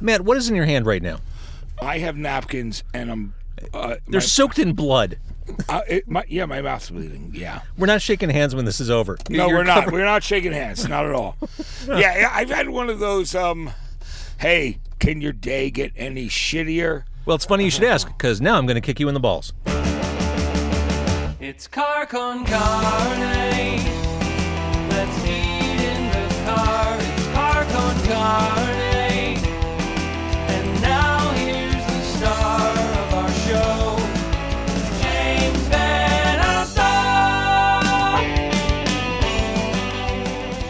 Matt, what is in your hand right now? I have napkins and I'm. Uh, They're soaked in blood. my, uh, it, my, yeah, my mouth's bleeding. Yeah. We're not shaking hands when this is over. No, You're we're not. covered- We're not shaking hands. Not at all. yeah, yeah, I've had one of those. Um, hey, can your day get any shittier? Well, it's funny you should ask, because now I'm going to kick you in the balls. It's car con carne. Let's eat in the car. It's car con carne.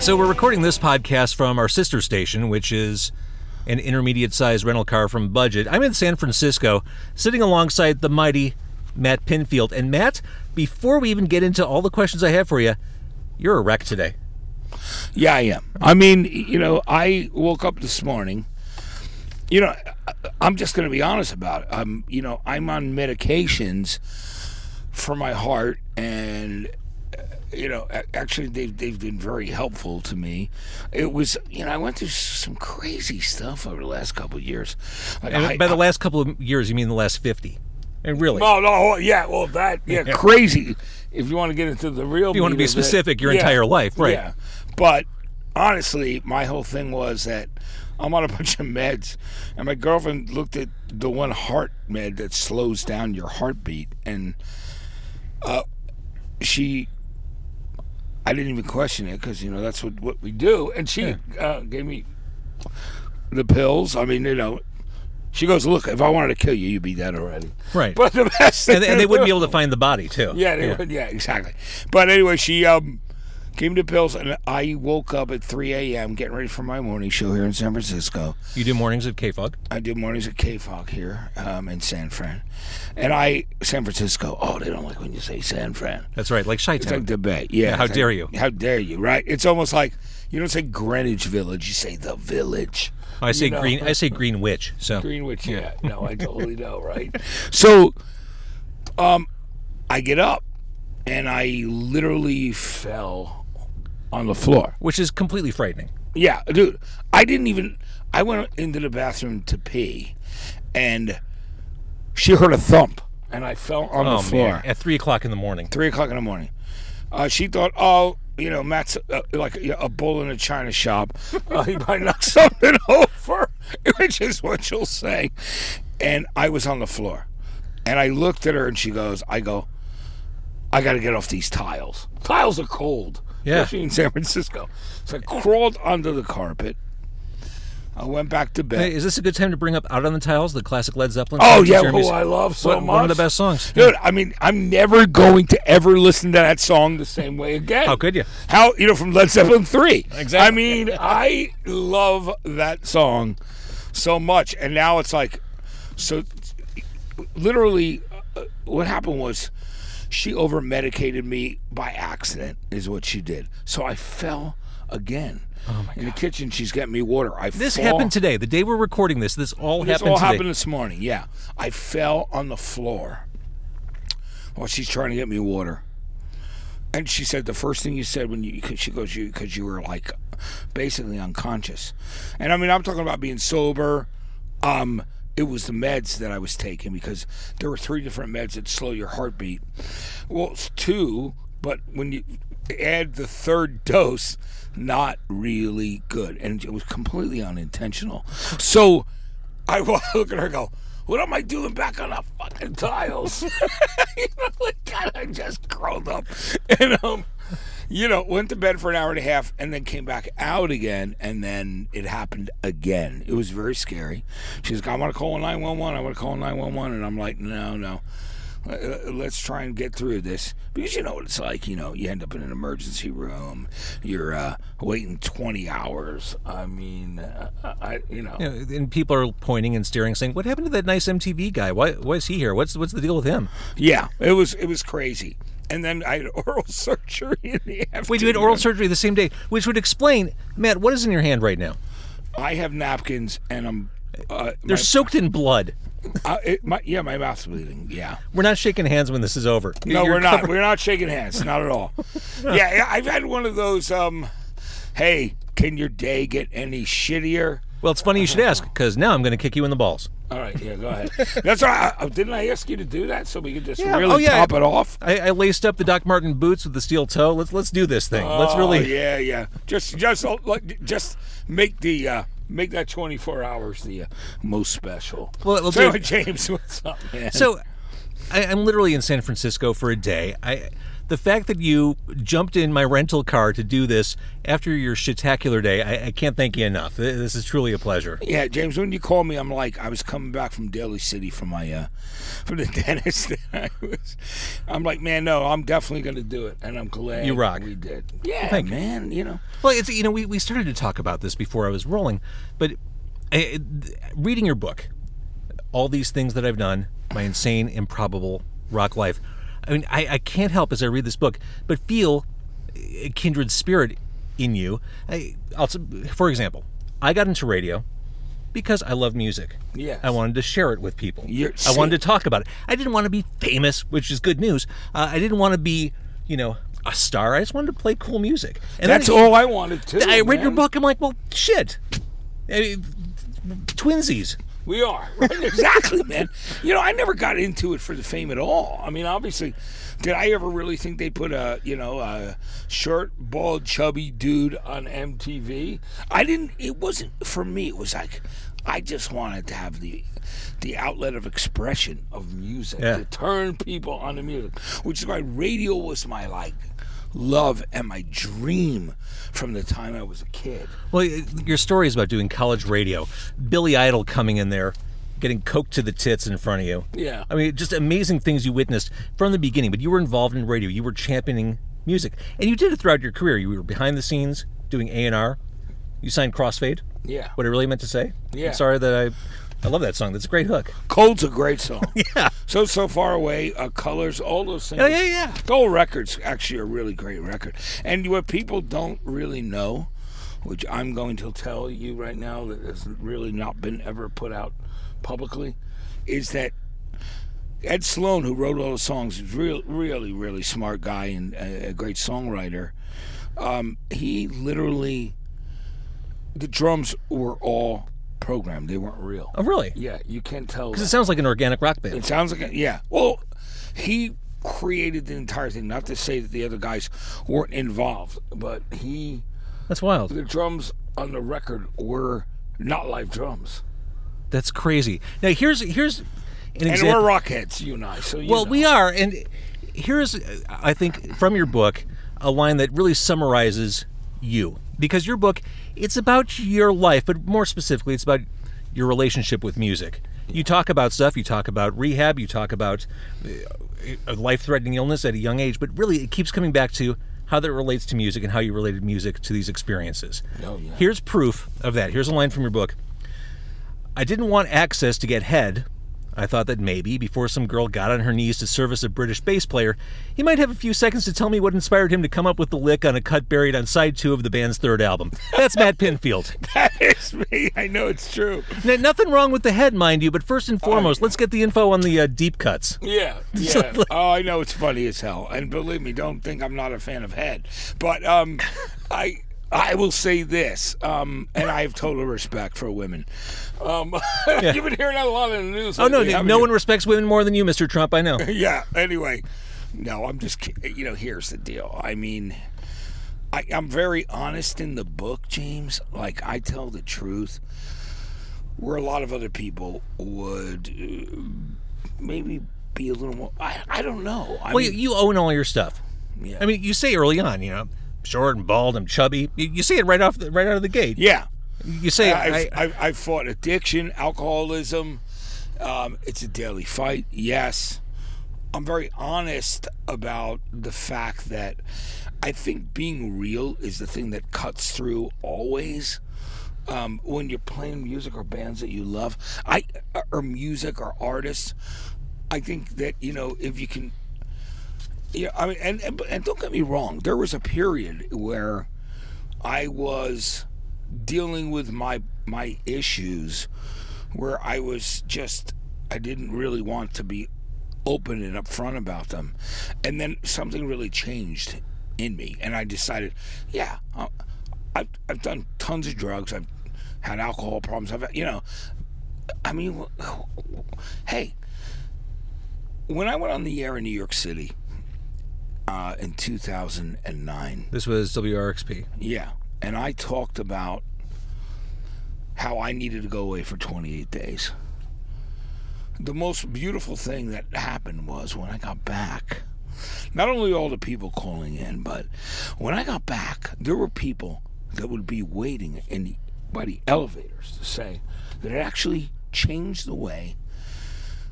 So we're recording this podcast from our sister station, which is an intermediate-sized rental car from Budget. I'm in San Francisco, sitting alongside the mighty Matt Pinfield. And Matt, before we even get into all the questions I have for you, you're a wreck today. Yeah, I am. I mean, you know, I woke up this morning. You know, I'm just going to be honest about it. I'm, you know, I'm on medications for my heart, and you know, actually, they've they've been very helpful to me. It was, you know, I went through some crazy stuff over the last couple of years. Like, I- by the I- last couple of years, you mean the last 50. And really, Oh no! Yeah, well, that yeah, crazy. If you want to get into the real, if you want to be of it, specific, your yeah, entire life, right? Yeah, but honestly, my whole thing was that I'm on a bunch of meds, and my girlfriend looked at the one heart med that slows down your heartbeat, and uh, she. I didn't even question it because you know that's what, what we do, and she uh, gave me the pills. I mean, you know, she goes, "Look, if I wanted to kill you, you'd be dead already." Right. But the best thing and, and they wouldn't be able to find the body, too. yeah, they would. Yeah, exactly. But anyway, she um gave me the pills, and I woke up at 3 a.m. getting ready for my morning show here in San Francisco. You do mornings at KFOG? I do mornings at KFOG here um, in San Fran, and I San Francisco. Oh, they don't like when you say San Fran. That's right, like It's Chi-Town. like the Bay. Yeah. how it's like- dare you. How dare you? Right? It's almost like you don't say Greenwich Village. You say the Village. I say you know. green. I say Greenwich. So Greenwich, yeah. No, I totally know, right? So, um, I get up and I literally fell on the floor. which is completely frightening. Yeah, dude. I didn't even. I went into the bathroom to pee, and she heard a thump, and I fell on Oh the floor. man! At three o'clock in the morning. Three o'clock in the morning. Uh, she thought, oh, you know, Matt's uh, like a, a bull in a china shop. Uh, he might knock something over, which is what she'll say. And I was on the floor. And I looked at her and she goes, I go, I got to get off these tiles. Tiles are cold, Yeah. especially in San Francisco. So I crawled under the carpet. I went back to bed. Hey, is this a good time to bring up "Out on the Tiles," the classic Led Zeppelin? Oh yeah, who I love so one, much. one of the best songs. Dude, I mean, I'm never going to ever listen to that song the same way again. How could you? How you know from Led Zeppelin three? Exactly. I mean, I love that song so much, and now it's like, so literally, uh, what happened was she over medicated me by accident, is what she did. So I fell again. Oh my In the kitchen, she's getting me water. I This fall- happened today. The day we're recording this, this all happened. this happened all today. happened this morning. Yeah, I fell on the floor while she's trying to get me water, and she said the first thing you said when you 'cause she goes you because you were like basically unconscious, and I mean I'm talking about being sober. Um, it was the meds that I was taking because there were three different meds that slow your heartbeat. Well, it's two, but when you add the third dose, not really good, and it was completely unintentional. So I look at her go, What am I doing back on the fucking tiles? you know, like, God, I just curled up. And, um, you know, went to bed for an hour and a half and then came back out again. And then it happened again. It was very scary. She's like, I want to call 911. I want to call 911. And I'm like, No, no. Uh, Let's try and get through this because you know what it's like. You know, you end up in an emergency room. You're uh, waiting 20 hours. I mean, uh, I you know, You know, and people are pointing and staring, saying, "What happened to that nice MTV guy? Why, why is he here? What's what's the deal with him?" Yeah, it was it was crazy. And then I had oral surgery in the afternoon. Wait, you had oral surgery the same day, which would explain, Matt, what is in your hand right now? I have napkins and I'm. Uh, They're soaked in blood. uh, it, my, yeah, my mouth's bleeding. Yeah. We're not shaking hands when this is over. No, You're we're not. We're not shaking hands. Not at all. yeah, yeah, I've had one of those. Um, hey, can your day get any shittier? Well, it's funny you should ask because now I'm going to kick you in the balls. All right, yeah, go ahead. That's right. I, didn't I ask you to do that so we could just Yeah, really oh, yeah. top it off? I, I laced up the Doc Martin boots with the steel toe. Let's let's do this thing. let's Oh, really. yeah, yeah. Just, just, like, just make the uh, make that 24 hours the uh, most special. Well, well, so, James, what's up, man? So, I, I'm literally in San Francisco for a day. I, the fact that you jumped in my rental car to do this after your shitacular day, I, I can't thank you enough. This is truly a pleasure. Yeah, James. When you called me, I'm like, I was coming back from Daly City from my uh, from the dentist. I was, I'm like, man, no, I'm definitely gonna do it, and I'm glad You rock. We did. Yeah, thank man. You know, Well, it's you know we, we started to talk about this before I was rolling, but uh, reading your book, all these things that I've done, my insane, improbable rock life. I mean, I, I can't help as I read this book, but feel a kindred spirit in you. I, I'll, for example, I got into radio because I love music. Yes. I wanted to share it with people. You're- I wanted to talk about it. I didn't want to be famous, which is good news. Uh, I didn't want to be, you know, a star. I just wanted to play cool music. And that's all I wanted to. I read your man. book. I'm like, well, shit. I mean, twinsies. We are right? exactly, man. You know, I never got into it for the fame at all. I mean, obviously, did I ever really think they put a you know a short, bald, chubby dude on MTV? I didn't. It wasn't for me. It was like I just wanted to have the the outlet of expression of music Yeah. to turn people on to music, which is why radio was my like love and my dream from the time I was a kid. Well, your story is about doing college radio. Billy Idol coming in there, getting coke to the tits in front of you. Yeah. I mean, just amazing things you witnessed from the beginning. But you were involved in radio. You were championing music, and you did it throughout your career. You were behind the scenes doing A and R. You signed Crossfade. Yeah. What I really meant to say. Yeah. I'm sorry that I. I love that song. That's a great hook. Cold's a great song. Yeah. So so far away, uh, colors, all those things. Yeah, yeah, yeah. Whole record's actually a really great record. And what people don't really know, which I'm going to tell you right now, that has really not been ever put out publicly, is that Ed Sloan, who wrote all the songs, is real, really, really smart guy and a, a great songwriter. Um, he literally, the drums were all programmed; they weren't real. Oh, really? Yeah, you can't tell. Because that. it sounds like an organic rock band. It sounds like a, yeah. Well, he created the entire thing. Not to say that the other guys weren't involved, but he That's wild. the drums on the record were not live drums. That's crazy. Now here's here's an example And example. we're rockheads, you and I. So you Well, know. we are, and here's, I think, from your book, a line that really summarizes you. Because your book, it's about your life, but more specifically, it's about your relationship with music. You talk about stuff, you talk about rehab, you talk about uh, a life threatening illness at a young age, but really it keeps coming back to how that relates to music and how you related music to these experiences. Oh, yeah. Here's proof of that. Here's a line from your book. I didn't want access to get head. I thought that maybe, before some girl got on her knees to service a British bass player, he might have a few seconds to tell me what inspired him to come up with the lick on a cut buried on side two of the band's third album. That's Matt Pinfield. that is me. I know it's true. Now, nothing wrong with the head, mind you, but first and foremost, let's get the info on the uh, deep cuts. Yeah, yeah. oh, I know it's funny as hell. And believe me, don't think I'm not a fan of head. But um, I I will say this, um, and I have total respect for women. Um, You've been hearing that a lot in the news. Oh, no, lately, haven't no you? one respects women more than you, Mr. Trump, I know. yeah. Anyway, no, I'm just ki- you know. Here's the deal. I mean, I, I'm very honest in the book, James. Like I tell the truth, where a lot of other people would uh, maybe be a little more. I, I don't know. I Well, mean, you, you own all your stuff. yeah. I mean, you say early on, you know, short and bald, I'm chubby. You, you say it right off, the, right out of the gate. yeah. You say, I've, I, I've, I've fought addiction, alcoholism. Um, it's a daily fight. Yes. I'm very honest about the fact that I think being real is the thing that cuts through always. Um, when you're playing music or bands that you love, I or music or artists, I think that you know if you can, yeah. I mean, and, and and don't get me wrong, there was a period where I was dealing with my my issues where I was just I didn't really want to be open and upfront about them, and then something really changed in me, and I decided, yeah, uh, I've I've done tons of drugs, I've had alcohol problems. I've, you know, I mean, hey, when I went on the air in New York City uh, in 2009, This was WRXP. yeah, and I talked about how I needed to go away for 28 days. The most beautiful thing that happened was when I got back, not only all the people calling in, but when I got back, there were people that would be waiting in the, by the elevators to say that it actually changed the way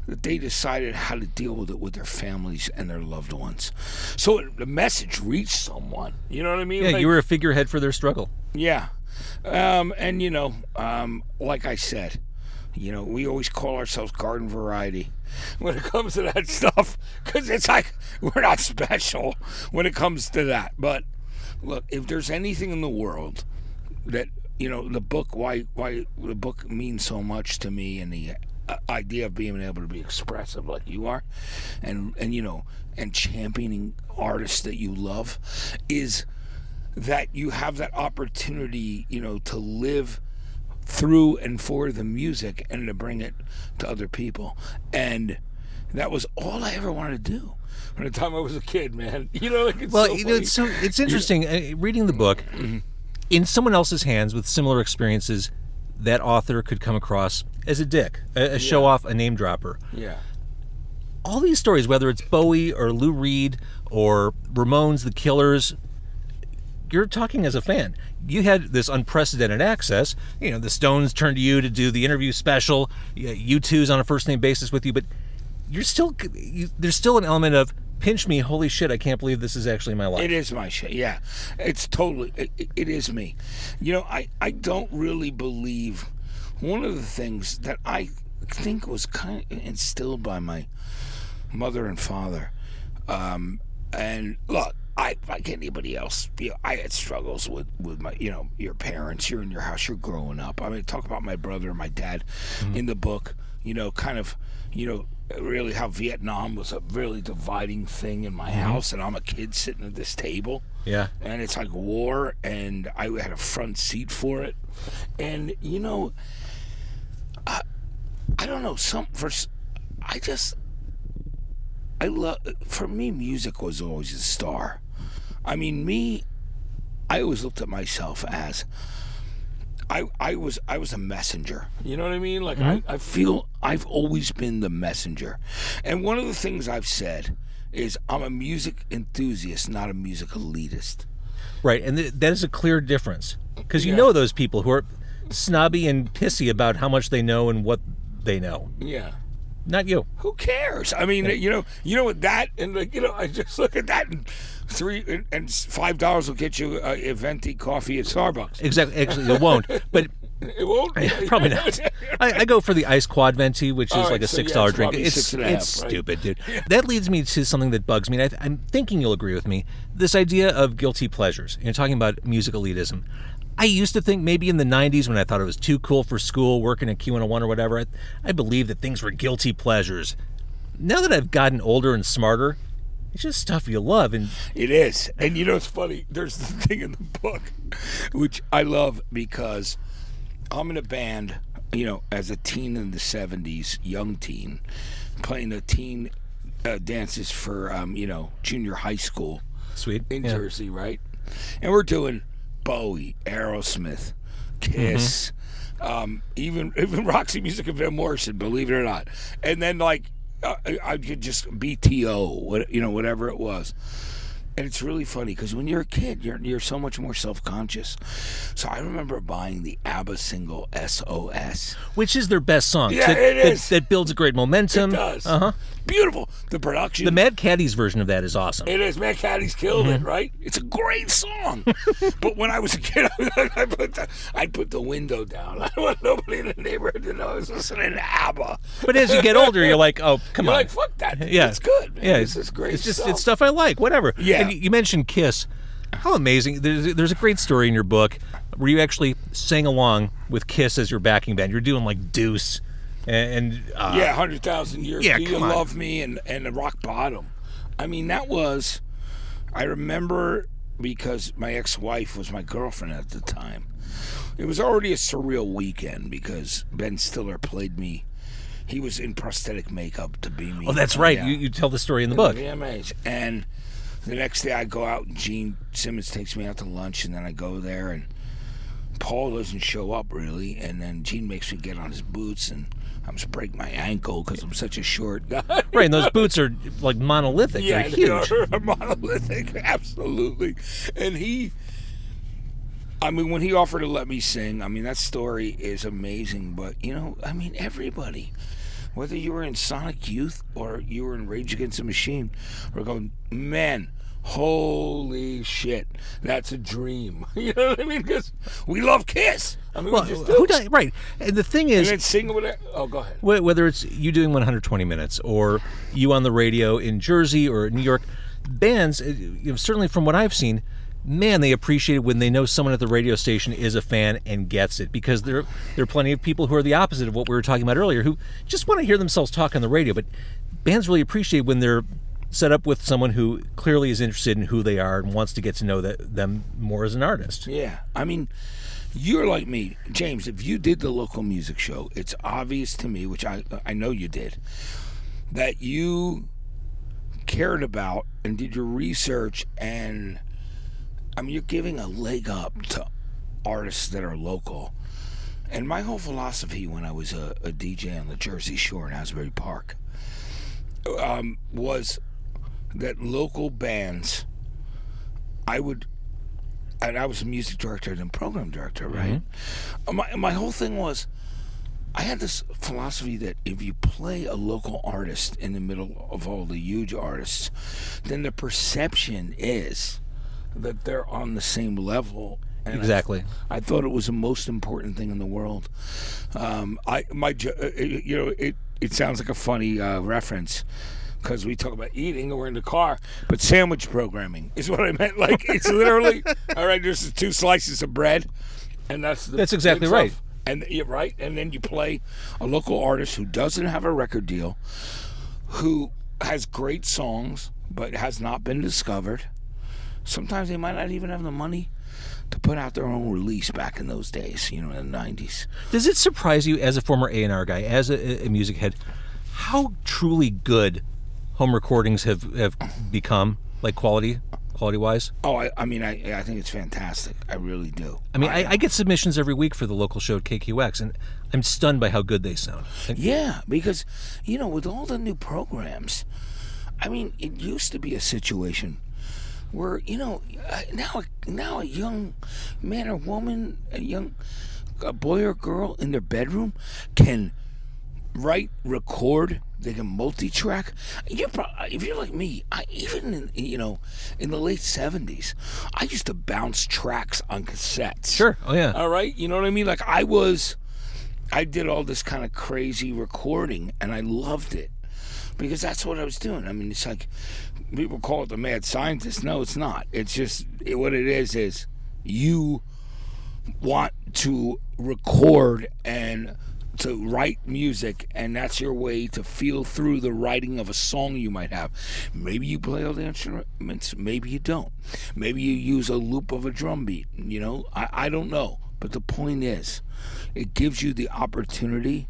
that they decided how to deal with it with their families and their loved ones. So the message reached someone. You know what I mean? Yeah, Like- you were a figurehead for their struggle. yeah. Um, and, you know, um, like I said, you know, we always call ourselves garden variety when it comes to that stuff because it's like we're not special when it comes to that. But look, if there's anything in the world that, you know, the book, why, why the book means so much to me and the idea of being able to be expressive like you are and, and, you know, and championing artists that you love is that you have that opportunity, you know, to live through and for the music and to bring it to other people. And that was all I ever wanted to do from the time I was a kid, man. You know, like it's Well, so you know, it's so it's interesting uh, reading the book in someone else's hands with similar experiences. That author could come across as a dick, a, a show off, a name dropper. yeah. All these stories, whether it's Bowie or Lou Reed or Ramones, The Killers, you're talking as a fan. You had this unprecedented access. You know, the Stones turned to you to do the interview special. U2's on a first name basis with you, but you're still you, there's still an element of pinch me. Holy shit! I can't believe this is actually my life. It is my shit. Yeah, it's totally. It, it- it is me. You know, I I don't really believe. One of the things that I think was kind of instilled by my mother and father, um, and look. I, like anybody else, you know, I had struggles with, with my, you know, your parents. You're in your house. You're growing up. I mean, talk about my brother and my dad in the book. You know, kind of, you know, really how Vietnam was a really dividing thing in my house, and I'm a kid sitting at this table Yeah. and it's like war and i had a front seat for it and you know i, I don't know some for I just i love for me music was always a star i mean me i always looked at myself as I, I was I was a messenger. You know what I mean? Like mm-hmm. I, I feel I've always been the messenger. And one of the things I've said is I'm a music enthusiast, not a music elitist. Right, and th- that is a clear difference because you Yeah. know those people who are snobby and pissy about how much they know and what they know. Yeah. Not you. Who cares? I mean, you know, you know what that and like you know, I just look at that and three and, and five dollars will get you a, a venti coffee at Starbucks. Exactly. Actually, it won't. But It won't. probably not. I, I go for the ice quad venti, which is All like a so six yeah, dollar it's drink. It's six and a half, it's right? stupid, dude. That leads me to something that bugs me. And I, I'm thinking you'll agree with me. This idea of guilty pleasures. You're talking about music elitism. I used to think maybe in the 90s when I thought it was too cool for school, working at Q101 or whatever, I, I believed that things were guilty pleasures. Now that I've gotten older and smarter, it's just stuff you love. And It is. And you know it's funny? There's the thing in the book which I love because I'm in a band, you know, as a teen in the 70s, young teen, playing the teen uh, dances for, um, you know, junior high school sweet. in Yeah. Jersey, right? And we're doing Bowie, Aerosmith, Kiss, um, even even Roxy Music and Van Morrison, believe it or not. And then like uh, I I could just BTO, you know, whatever it was. And it's really funny because when you're a kid, you're you're so much more self conscious. So I remember buying the ABBA single SOS. Which is their best song. Yeah, that, it that- is. That, builds a great momentum. It does. Uh huh. Beautiful. The production. The Mad Caddies version of that is awesome. It is. Man, Caddy's killed Mm-hmm. it, right? It's a great song. but when I was a kid, I put the I put the window down. I don't want nobody in the neighborhood to know I was listening to ABBA. But as you get older, you're like, oh, come on. You're on. like, fuck that. yeah, it's good. Man. Yeah, this is great. It's just stuff. it's stuff I like. Whatever. Yeah. And you- you mentioned Kiss. How amazing! There's there's a great story in your book where you actually sang along with Kiss as your backing band. You're doing like Deuce, and, and uh, yeah, hundred thousand years. yeah, Do you on. love me and and the rock bottom? I mean, that was. I remember because my ex-wife was my girlfriend at the time. It was already a surreal weekend because Ben Stiller played me. He was in prosthetic makeup to be me. Oh, that's right. Yeah. You, you tell the story in the the book. VMAs. And the next day I go out and Gene Simmons takes me out to lunch and then I go there and Paul doesn't show up really and then Gene makes me get on his boots and I'm just break my ankle because I'm such a short guy. Right, and those boots are like monolithic. yeah, They're huge. They are monolithic, absolutely. And he, I mean, when he offered to let me sing, I mean that story is amazing. But you know, I mean, everybody, whether you were in Sonic Youth or you were in Rage Against the Machine, we're going, man. Holy shit, that's a dream. You know what I mean? Because we love Kiss. I mean, Well, we just do. who does, right. And the thing And is, then sing with it. Oh, go ahead. Whether it's you doing 120 minutes or you on the radio in Jersey or New York, bands, uh, certainly from what I've seen, man, they appreciate it when they know someone at the radio station is a fan and gets it because there there are plenty of people who are the opposite of what we were talking about earlier who just want to hear themselves talk on the radio, but bands really appreciate when they're set up with someone who clearly is interested in who they are and wants to get to know that, them more as an artist. Yeah, I mean, you're like me, James. If you did the local music show, it's obvious to me, which I I know you did, that you cared about and did your research, and I mean, you're giving a leg up to artists that are local. And my whole philosophy when I was a, a DJ on the Jersey Shore in Asbury Park um, was that local bands, I would and I was a music director and program director, right? Uh, My my whole thing was, I had this philosophy that if you play a local artist in the middle of all the huge artists, then the perception is that they're on the same level. And Exactly. I thought it was the most important thing in the world. Um, I my uh, uh, you know it it sounds like a funny uh, reference because we talk about eating and we're in the car, but sandwich programming is what I meant. Like it's literally all right. There's two slices of bread, and that's the That's exactly right. stuff. And you're right, and then you play a local artist who doesn't have a record deal, who has great songs but has not been discovered. Sometimes they might not even have the money to put out their own release back in those days, you know, in the 90s. Does it surprise you, as a former A and R guy, as a, a music head, how truly good home recordings have have become, like quality, quality wise? Oh, I, I mean, I, I think it's fantastic. I really do. I mean, I, I get submissions every week for the local show at KQX, and I'm stunned by how good they sound. Yeah, because, you know, with all the new programs, I mean, it used to be a situation where, you know, uh, now, now a young man or woman, a young a boy or girl in their bedroom can write, record. They can multi-track. You're pro- if you're like me, I, even in you know in the late '70s, I used to bounce tracks on cassettes. Sure. Oh yeah. All right, you know what I mean? Like I was, I did all this kind of crazy recording, and I loved it because that's what I was doing. I mean, it's like people call it the mad scientist. No, it's not. It's just it, what it is is you want to record and to write music and that's your way to feel through the writing of a song you might have maybe you play all the instruments maybe you don't maybe you use a loop of a drum beat you know i, I don't know but the point is it gives you the opportunity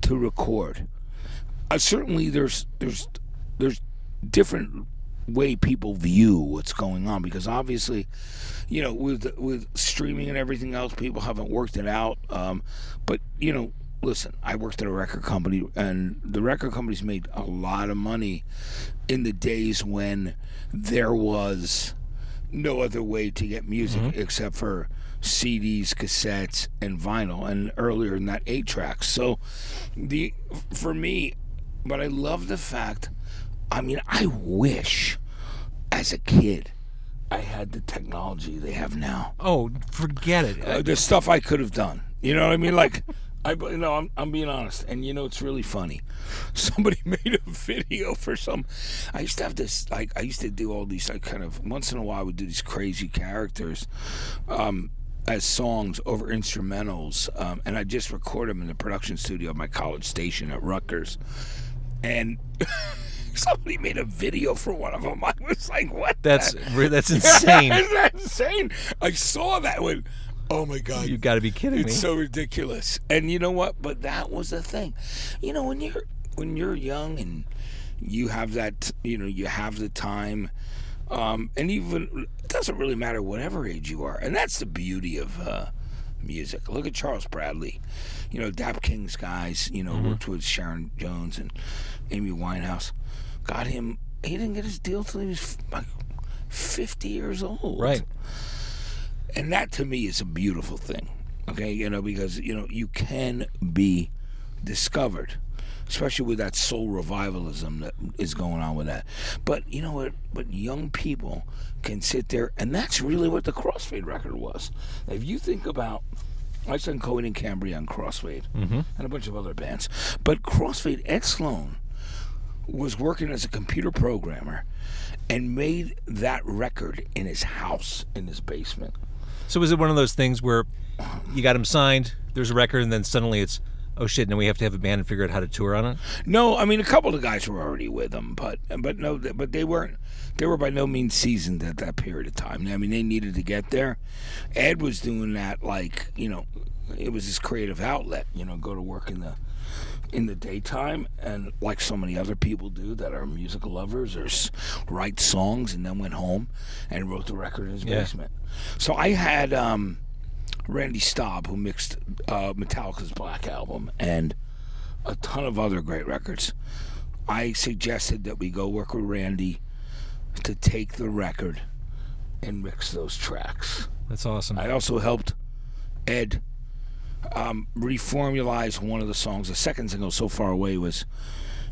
to record uh, certainly there's there's there's different way people view what's going on because obviously you know with with streaming and everything else people haven't worked it out um, but you know listen i worked at a record company and the record companies made a lot of money in the days when there was no other way to get music except for CDs, cassettes, and vinyl, and earlier than that, eight tracks. So, the for me, but I love the fact. I mean, I wish, as a kid, I had the technology they have now. Oh, forget it. Uh, the stuff I could have done. You know what I mean? Like, I you know I'm I'm being honest, and you know it's really funny. Somebody made a video for some. I used to have this like I used to do all these like kind of once in a while I would do these crazy characters. Um, as songs over instrumentals, um, and I just record them in the production studio of my college station at Rutgers. And somebody made a video for one of them. I was like, "What?" That's that's insane. Isn't that insane? I saw that one. Oh my god. You got to be kidding me. It's so ridiculous. And you know what? But that was the thing. You know, when you're when you're young and you have that, you know, you have the time, um, and even it doesn't really matter whatever age you are. And that's the beauty of uh, music. Look at Charles Bradley. You know, Dap King's guys. You know, Mm-hmm. worked with Sharon Jones and Amy Winehouse. Got him. He didn't get his deal till he was like fifty years old. right. And that to me is a beautiful thing. Okay, you know, because you know, you can be discovered. Especially with that soul revivalism that is going on with that. But you know what but young people can sit there and that's really what the Crossfade record was. If you think about I sang Coheed and Cambria on Crossfade mm-hmm. and a bunch of other bands. But Crossfade Ed Sloan was working as a computer programmer and made that record in his house in his basement. So was it one of those things where you got him signed, there's a record, and then suddenly it's, oh shit, now we have to have a band and figure out how to tour on it? No, I mean a couple of the guys were already with them, but but no, but they weren't. They were by no means seasoned at that period of time. I mean, they needed to get there. Ed was doing that like you know, it was his creative outlet. You know, go to work in the in the daytime, and like so many other people do that are musical lovers or s- write songs, and then went home and wrote the record in his Yeah. basement. So I had um, Randy Staub, who mixed uh, Metallica's Black Album, and a ton of other great records. I suggested that we go work with Randy to take the record and mix those tracks. That's awesome. I also helped Ed um, reformulize one of the songs. The second single, "So Far Away," was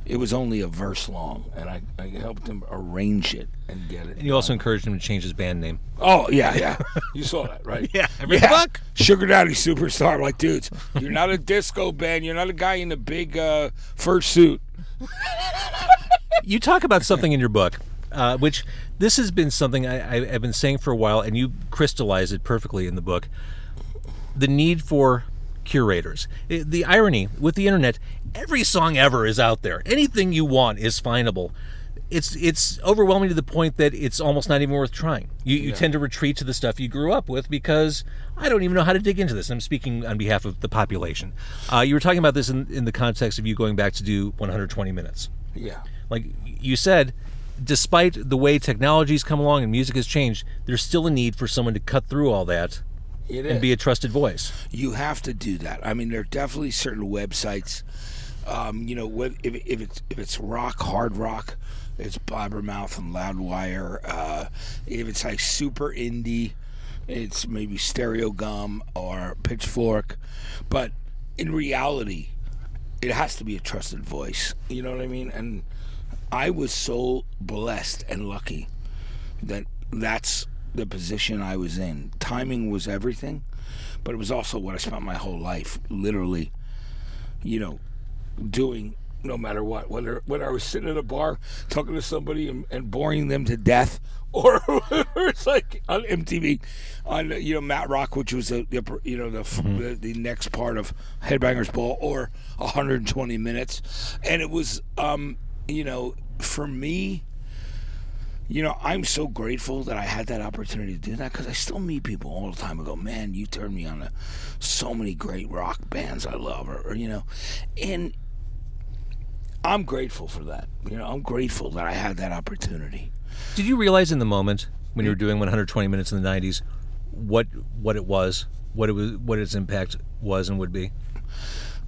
it was only a verse long, and I, I helped him arrange it and get it. and you also encouraged him to change his band name. Oh yeah, yeah. You saw that, right? Yeah, read the book. Sugar Daddy Superstar. I'm like, dudes, you're not a disco band. You're not a guy in a big uh, fur suit. you talk about something in your book, uh, which this has been something I, I, I've been saying for a while, and you crystallize it perfectly in the book. The need for curators. The irony with the internet, every song ever is out there. Anything you want is findable. It's it's overwhelming to the point that it's almost not even worth trying. You, you tend to retreat to the stuff you grew up with because I don't even know how to dig into this. I'm speaking on behalf of the population. Uh, you were talking about this in, in the context of you going back to do 120 minutes Yeah. like you said, despite the way technology's come along and music has changed, there's still a need for someone to cut through all that and be a trusted voice. you have to do that. I mean, there are definitely certain websites. Um, you know, if, if it's if it's rock, hard rock, it's Blabbermouth and Loudwire. Uh, if it's like super indie, it's maybe Stereogum or Pitchfork. But in reality, it has to be a trusted voice. You know what I mean? And I was so blessed and lucky that that's the position I was in. Timing was everything, but it was also what I spent my whole life literally, you know, doing no matter what. Whether whether I was sitting at a bar talking to somebody and, and boring them to death, or it's like on MTV, on you know Matt Rock, which was the, the you know the, f the the next part of Headbangers Ball, or 120 minutes, and it was um you know for me you know, I'm so grateful that I had that opportunity to do that because I still meet people all the time and go, man, you turned me on to so many great rock bands I love, or, or you know, and I'm grateful for that. You know, I'm grateful that I had that opportunity. Did you realize in the moment when you were doing 120 minutes in the 90s what what it was, what it was, what its impact was and would be?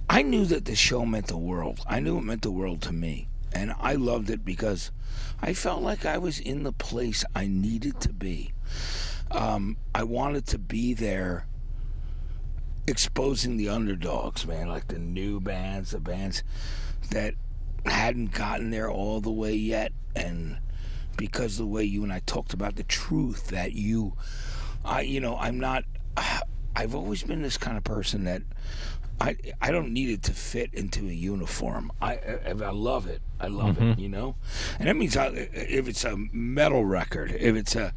I knew that the show meant the world. I knew it meant the world to me. And I loved it because I felt like I was in the place I needed to be. Um, I wanted to be there exposing the underdogs, man, like the new bands, the bands that hadn't gotten there all the way yet. And because the way you and I talked about the truth that you, I, you know, I'm not, I've always been this kind of person that I I don't need it to fit into a uniform. I if I love it, I love it. You know, and that means I, if it's a metal record, if it's a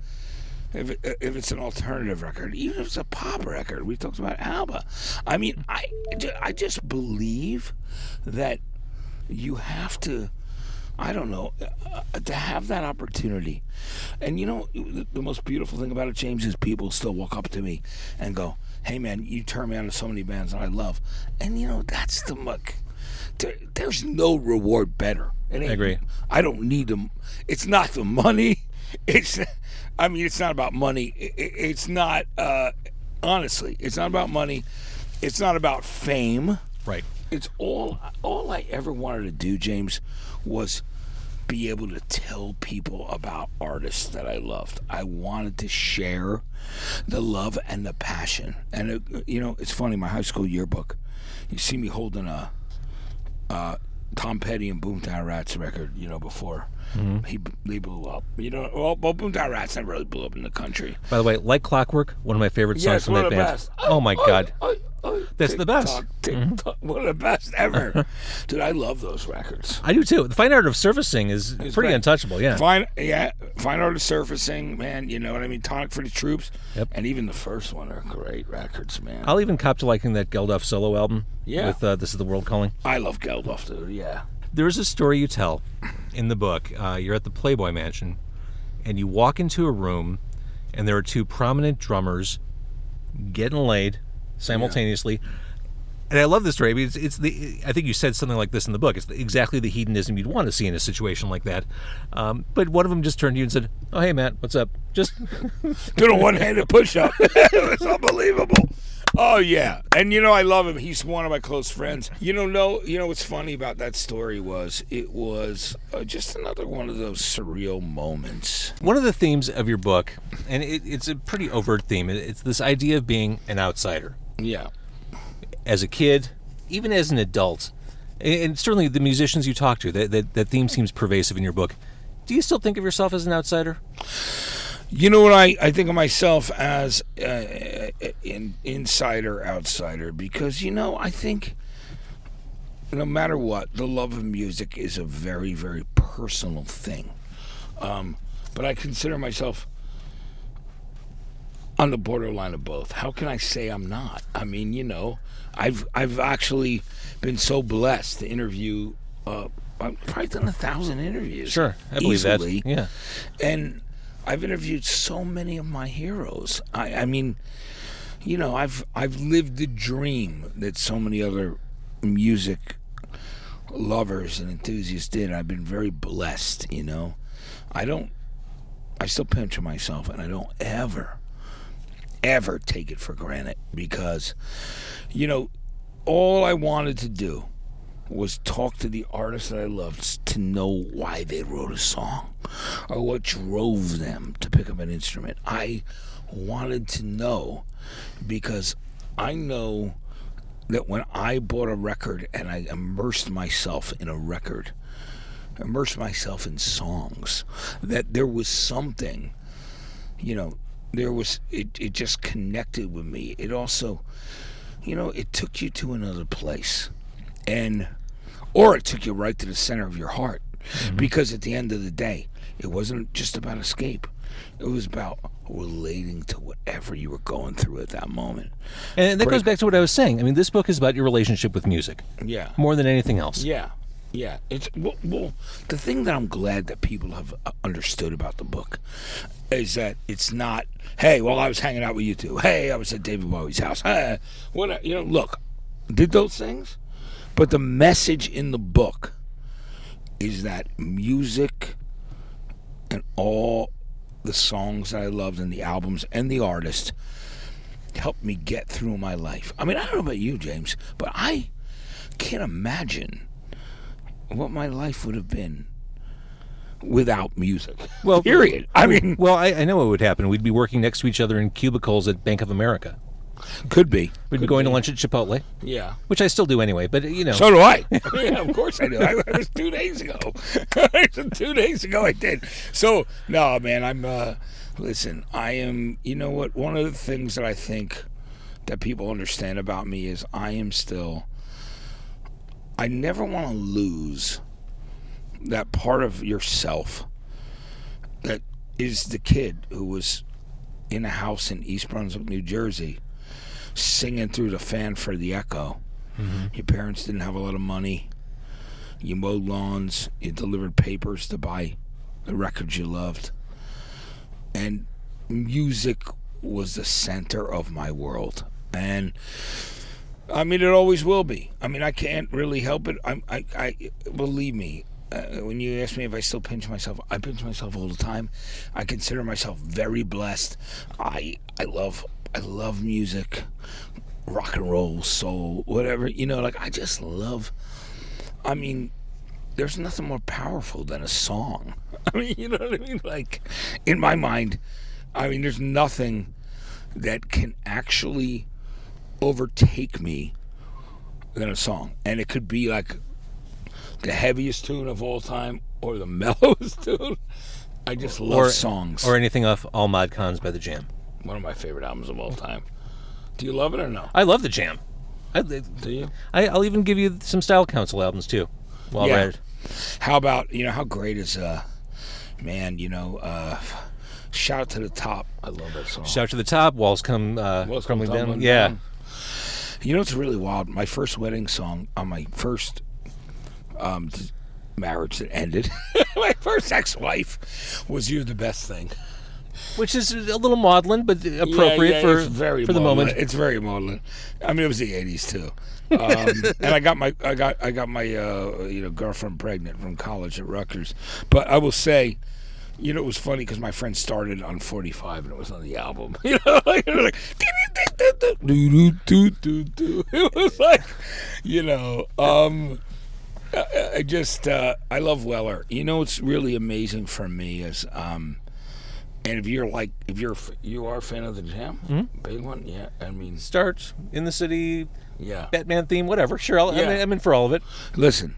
if it, if it's an alternative record, even if it's a pop record, we talked about ABBA. I mean, I I just believe that you have to. I don't know uh, to have that opportunity, and you know the, the most beautiful thing about it, James, is people still walk up to me and go, hey man, you turn me on to so many bands that I love, and you know that's the muck. There, there's no reward better. I agree. I don't need them. It's not the money. It's, I mean, it's not about money. I- I- It's not. Uh, honestly, it's not about money. It's not about fame. Right. It's all. All I ever wanted to do, James, was be able to tell people about artists that I loved. I wanted to share the love and the passion. And it, you know, it's funny. My high school yearbook, you see me holding a uh, Tom Petty and Boomtown Rats record. You know, before he they blew up. You know, well, well, Boomtown Rats never really blew up in the country. By the way, like Clockwork, one of my favorite songs Yes, from that band. best. Oh my God. Oh, oh, That's the best. TikTok, TikTok, One of the best ever. Dude, I love those records. I do too. The fine art of surfacing is pretty great. untouchable. Yeah. Fine, yeah, fine art of surfacing, man. You know what I mean? Tonic for the troops, Yep. and even the first one are great records, man. I'll even cop to liking that Geldof solo album. Yeah. With uh, "This Is the World Calling." I love Geldof, dude. Yeah, There is a story you tell in the book. Uh, you're at the Playboy Mansion, and you walk into a room, and there are two prominent drummers getting laid simultaneously. And I love this story. I mean, it's, it's the. I think you said something like this in the book. It's the, exactly the hedonism you'd want to see in a situation like that. Um, but one of them just turned to you and said, "Oh, hey, Matt, what's up? Just did a one-handed push-up. it was unbelievable. Oh yeah, and you know I love him. He's one of my close friends. You know, no, you know what's funny about that story was it was uh, just another one of those surreal moments. One of the themes of your book, and it, it's a pretty overt theme, it's this idea of being an outsider. Yeah. As a kid, even as an adult, and certainly the musicians you talk to, that, that, that theme seems pervasive in your book. Do you still think of yourself as an outsider? You know what I, I think of myself as uh, an insider outsider because you know I think no matter what the love of music is a very very personal thing, um, but I consider myself on the borderline of both. How can I say I'm not? I mean, you know, I've I've actually been so blessed to interview. Uh, I've probably done a thousand interviews. Sure, I believe easily that. Yeah. and I've interviewed so many of my heroes. I, I mean, you know, I've I've lived the dream that so many other music lovers and enthusiasts did. I've been very blessed. You know, I don't. I still picture myself, and I don't ever, ever take it for granted because, you know, all I wanted to do was talk to the artists that I loved to know why they wrote a song or what drove them to pick up an instrument. I wanted to know because I know that when I bought a record and I immersed myself in a record, immersed myself in songs, that there was something, you know, there was, it, it just connected with me. It also, you know, it took you to another place. And, or it took you right to the center of your heart. Mm-hmm. Because at the end of the day, it wasn't just about escape. It was about relating to whatever you were going through at that moment. And that goes back to what I was saying. I mean, this book is about your relationship with music Yeah. more than anything else. Yeah, yeah. It's well, well, the thing that I'm glad that people have uh, understood about the book is that it's not. Hey, well, I was hanging out with U2. Hey, I was at David Bowie's house. Hey, what? You know, look, did those things, but the message in the book is that music and all the songs that I loved and the albums and the artists helped me get through my life. I mean, I don't know about you, James, but I can't imagine what my life would have been without music. Well- period. I mean, Well, I, I know what would happen. We'd be working next to each other in cubicles at Bank of America. could be. We'd be going to lunch at Chipotle, Yeah. which I still do anyway. But you know, So do I. yeah, of course I do. I, it was two days ago. two days ago I did. So no, man. I'm. uh Listen, I am. You know what? One of the things that I think that people understand about me is I am still. I never want to lose that part of yourself that is the kid who was in a house in East Brunswick, New Jersey, singing through the fan for the echo. Mm-hmm. Your parents didn't have a lot of money. You mowed lawns. You delivered papers to buy the records you loved. And music was the center of my world. and I mean it always will be. I mean I can't really help it. I'm, I I believe me. Uh, when you ask me if I still pinch myself, I pinch myself all the time. I consider myself very blessed. I I love I love music, rock and roll, soul, whatever. You know, like I just love. I mean, there's nothing more powerful than a song. I mean, you know what I mean? Like, in my mind, I mean, there's nothing that can actually overtake me than a song. And it could be like the heaviest tune of all time or the mellowest tune. I just love or songs. or anything off All Mod Cons by the Jam. One of my favorite albums of all time. Do you love it or no? I love the Jam. I, Do you? I, I'll even give you some Style Council albums too. While Yeah. we're at it. How about you know how great is uh man, you know, uh shout out to the top. I love that song. Shout to the top, walls come uh, Walls Come crumbling down. Yeah, Down. You know it's really wild. My first wedding song on my first um marriage that ended. my first ex-wife was "You're the Best Thing." which is a little maudlin, but appropriate Yeah, yeah, for very for the moment. It's very maudlin. I mean, it was the '80s too. um, and I got my I got I got my uh, you know girlfriend pregnant from college at Rutgers. But I will say, you know, it was funny because my friend started on 45 and it was on the album. You know, like, it was like it was like, you know, um, I, I just uh, I love Weller. You know, it's really amazing for me is. Um, and if you're like, if you're, you are a fan of the Jam, big one, yeah. I mean, starts in the city, yeah. Batman theme, whatever. Sure, I'll, Yeah. I'm, I'm in for all of it. Listen,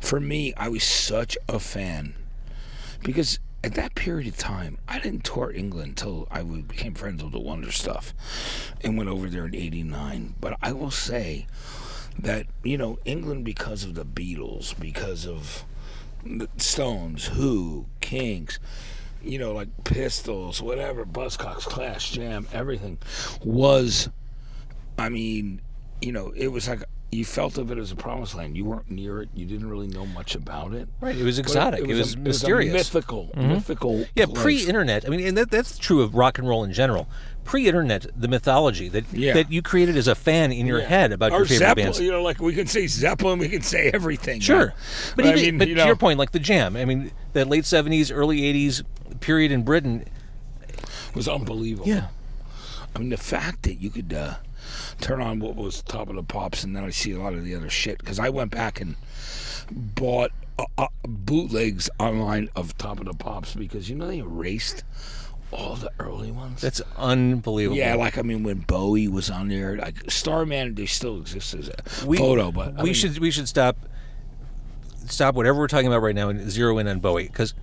for me, I was such a fan because at that period of time, I didn't tour England until I became friends with the Wonder Stuff and went over there in '89. But I will say that you know England because of the Beatles, because of the Stones, Who, Kings. You know, like Pistols, whatever, Buzzcocks, Clash, Jam, everything was I mean, you know, it was like you felt of it as a promised land. You weren't near it. You didn't really know much about it. Right, it was exotic. It was, a- mysterious. Mm-hmm. It was mythical, mythical. Yeah, place. pre-internet. I mean, and that, that's true of rock and roll in general. Pre-internet, the mythology that Yeah. that you created as a fan in your Yeah. head about Or your favorite Zeppelin, bands. You know, like we can say Zeppelin, we can say everything. Sure, now. but, I even mean, but you to your point, like the Jam. I mean, that late '70s, early '80s period in Britain. was unbelievable. Yeah, I mean, the fact that you could uh, turn on what was Top of the Pops, and then I see a lot of the other shit. Because I went back and bought uh, uh, bootlegs online of Top of the Pops because you know they erased all the early ones. that's unbelievable. Yeah, like I mean, when Bowie was on there, like Starman, they still exist as a we, photo, but I we mean, should we should stop stop whatever we're talking about right now and zero in on Bowie because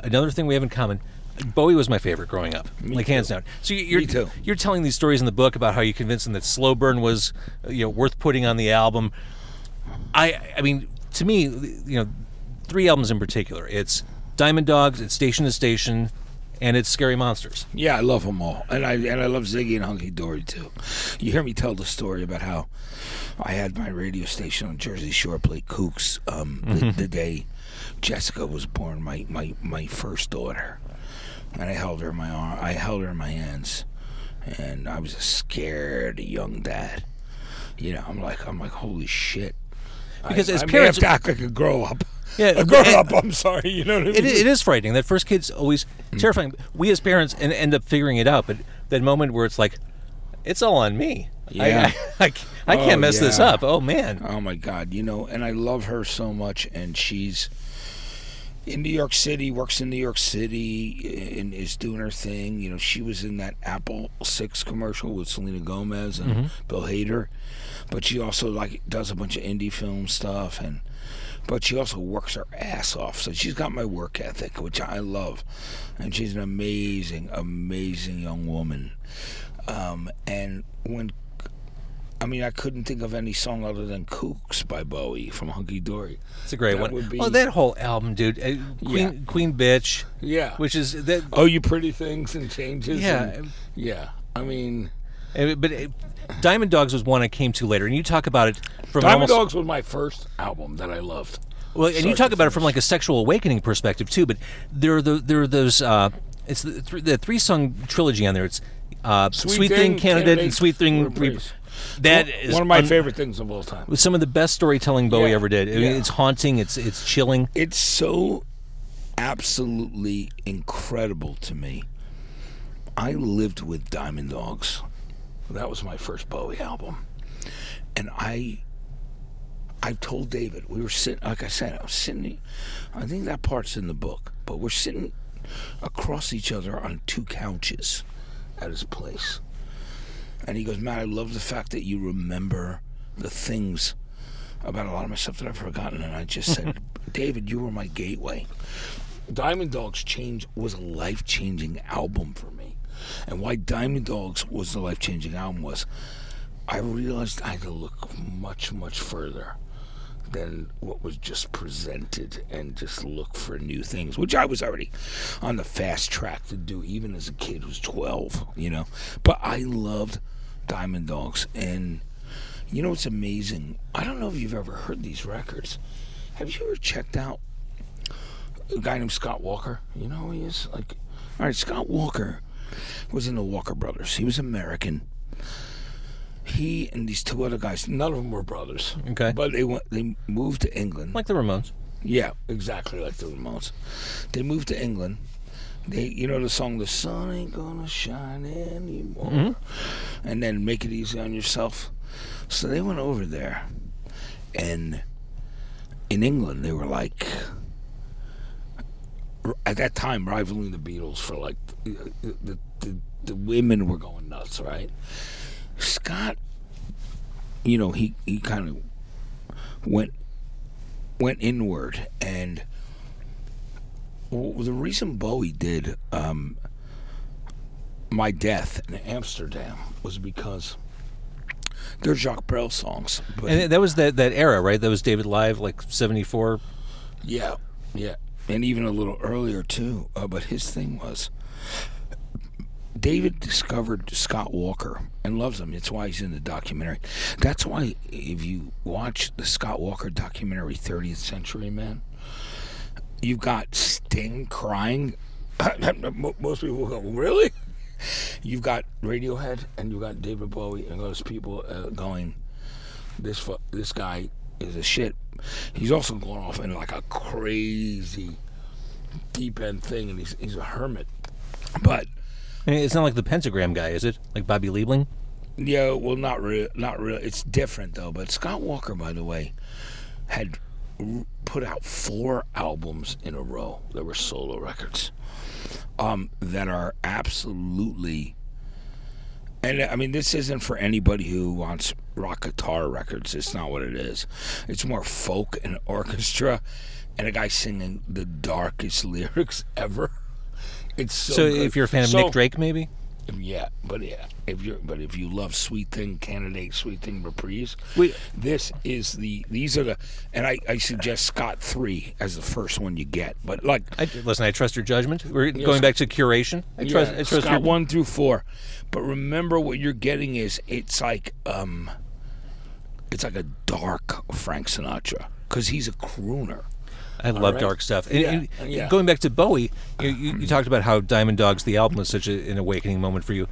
another thing we have in common. Bowie was my favorite growing up, like hands down. So you- you're Me too. you're telling these stories in the book about how you convinced them that Slow Burn was you know worth putting on the album. I I mean to me you know three albums in particular. It's Diamond Dogs, it's Station to Station, and it's Scary Monsters. Yeah, I love them all, and I and I love Ziggy and Hunky Dory too. You hear me tell the story about how I had my radio station on Jersey Shore play Kooks um, the, the day Jessica was born, my, my my first daughter, and I held her in my arm. I held her in my hands, and I was a scared young dad. You know, I'm like I'm like holy shit. Because I, as I may have to act like a grow up. Yeah, a grown and- up. I'm sorry. You know what I mean? It, it is frightening. That first kid's always mm. terrifying. We as parents and end up figuring it out, but that moment where it's like, it's all on me. Yeah. I, I, I can't Oh, mess this up. Oh man. Oh my God, you know, and I love her so much, and she's in New York City, works in New York City, and is doing her thing. You know, she was in that Apple Six commercial with Selena Gomez and Bill Hader, but she also like does a bunch of indie film stuff, and but she also works her ass off. So she's got my work ethic, which I love, and she's an amazing, amazing young woman. Um, and when I mean, I couldn't think of any song other than "Kooks" by Bowie from Hunky Dory. It's a great That one. be- Well, that whole album, dude. uh, Queen, Yeah. Queen Bitch, Yeah. which is that. oh, you pretty things and changes. Yeah. and- yeah. I mean, But uh, Diamond Dogs was one I came to later, and you talk about it from Diamond almost, Dogs was my first album that I loved. Well, and you talk about it from like a sexual awakening perspective too. But there are the, there are those uh, It's the, th- the three song trilogy on there. It's uh, Sweet, Sweet Thing, Thing, Candidate, and Sweet Thing. Reprise. That one, is one of my un- favorite things of all time. some of the best storytelling Bowie Yeah, ever did. I mean, yeah. it's haunting. It's it's chilling. It's so absolutely incredible to me. I lived with Diamond Dogs. That was my first Bowie album. And I I told David, we were sitting like I said, I was sitting I think that part's in the book, but we're sitting across each other on two couches at his place. And he goes, Matt, I love the fact that you remember the things about a lot of my stuff that I've forgotten. And I just said, David, you were my gateway. Diamond Dogs change was a life changing album for me. And why Diamond Dogs was the life changing album was I realized I had to look much, much further than what was just presented and just look for new things, which I was already on the fast track to do, even as a kid who's 12, you know. But I loved Diamond Dogs. And you know what's amazing? I don't know if you've ever heard these records. Have you ever checked out a guy named Scott Walker? You know who he is? Like, all right, Scott Walker was in the Walker Brothers. He was American. He and these two other guys, none of them were brothers. Okay. But they went. They moved to England. Like the Ramones. Yeah, exactly like the Ramones. They moved to England. They, you know, the song "The Sun Ain't Gonna Shine Anymore," mm-hmm. and then "Make It Easy on Yourself." So they went over there, and in England they were like, at that time, rivaling the Beatles for like the the, the, the women were going nuts, right? Scott, you know, he he kind of went went inward and the reason Bowie did um, my death in Amsterdam was because they're Jacques Brel songs, but And that was that, that era, right? That was David Live, like 74. yeah, yeah, and even a little earlier too. Uh, but his thing was David discovered Scott Walker and loves him. It's why he's in the documentary. That's why if you watch the Scott Walker documentary, 30th Century Man, you've got Sting crying. Most people go, really? You've got Radiohead and you've got David Bowie and those people uh, going, this fu- this guy is a shit. He's also going off in like a crazy deep end thing, and he's he's a hermit. But it's not like the Pentagram guy, is it? Like Bobby Liebling? Yeah, well, not real, not real. It's different though. But Scott Walker, by the way, had put out four albums in a row that were solo records, um, that are absolutely. And I mean, this isn't for anybody who wants rock guitar records. It's not what it is. It's more folk and orchestra, and a guy singing the darkest lyrics ever. It's so. So, if you're a fan of So- Nick Drake, maybe? yeah, but yeah, if you're but if you love Sweet Thing Candidate, Sweet Thing Reprise, Wait. this is the these are the and I, I suggest Scott three as the first one you get. But like I, listen, I trust your judgment. We're going back to curation. I trust, yeah, I trust Scott your, one through four. But remember what you're getting is it's like um it's like a dark Frank Sinatra because he's a crooner. I love right. dark stuff. And, Yeah, and oh, yeah. Going back to Bowie, you, you, you talked about how Diamond Dogs, the album, was such a, an awakening moment for you.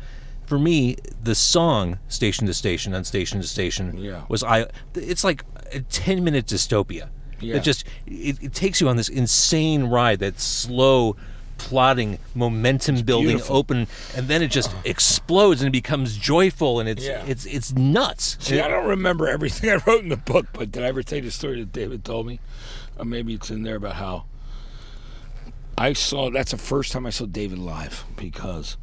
For me, the song "Station to Station" on "Station to Station" Yeah. was I. It's like a ten-minute dystopia. Yeah. It just it, it takes you on this insane ride. That slow, plotting, momentum-building, beautiful. open, and then it just explodes and it becomes joyful, and it's Yeah. it's it's nuts. See, I don't remember everything I wrote in the book, but did I ever tell you the story that David told me? Or maybe it's in there about how I saw that's the first time I saw David live because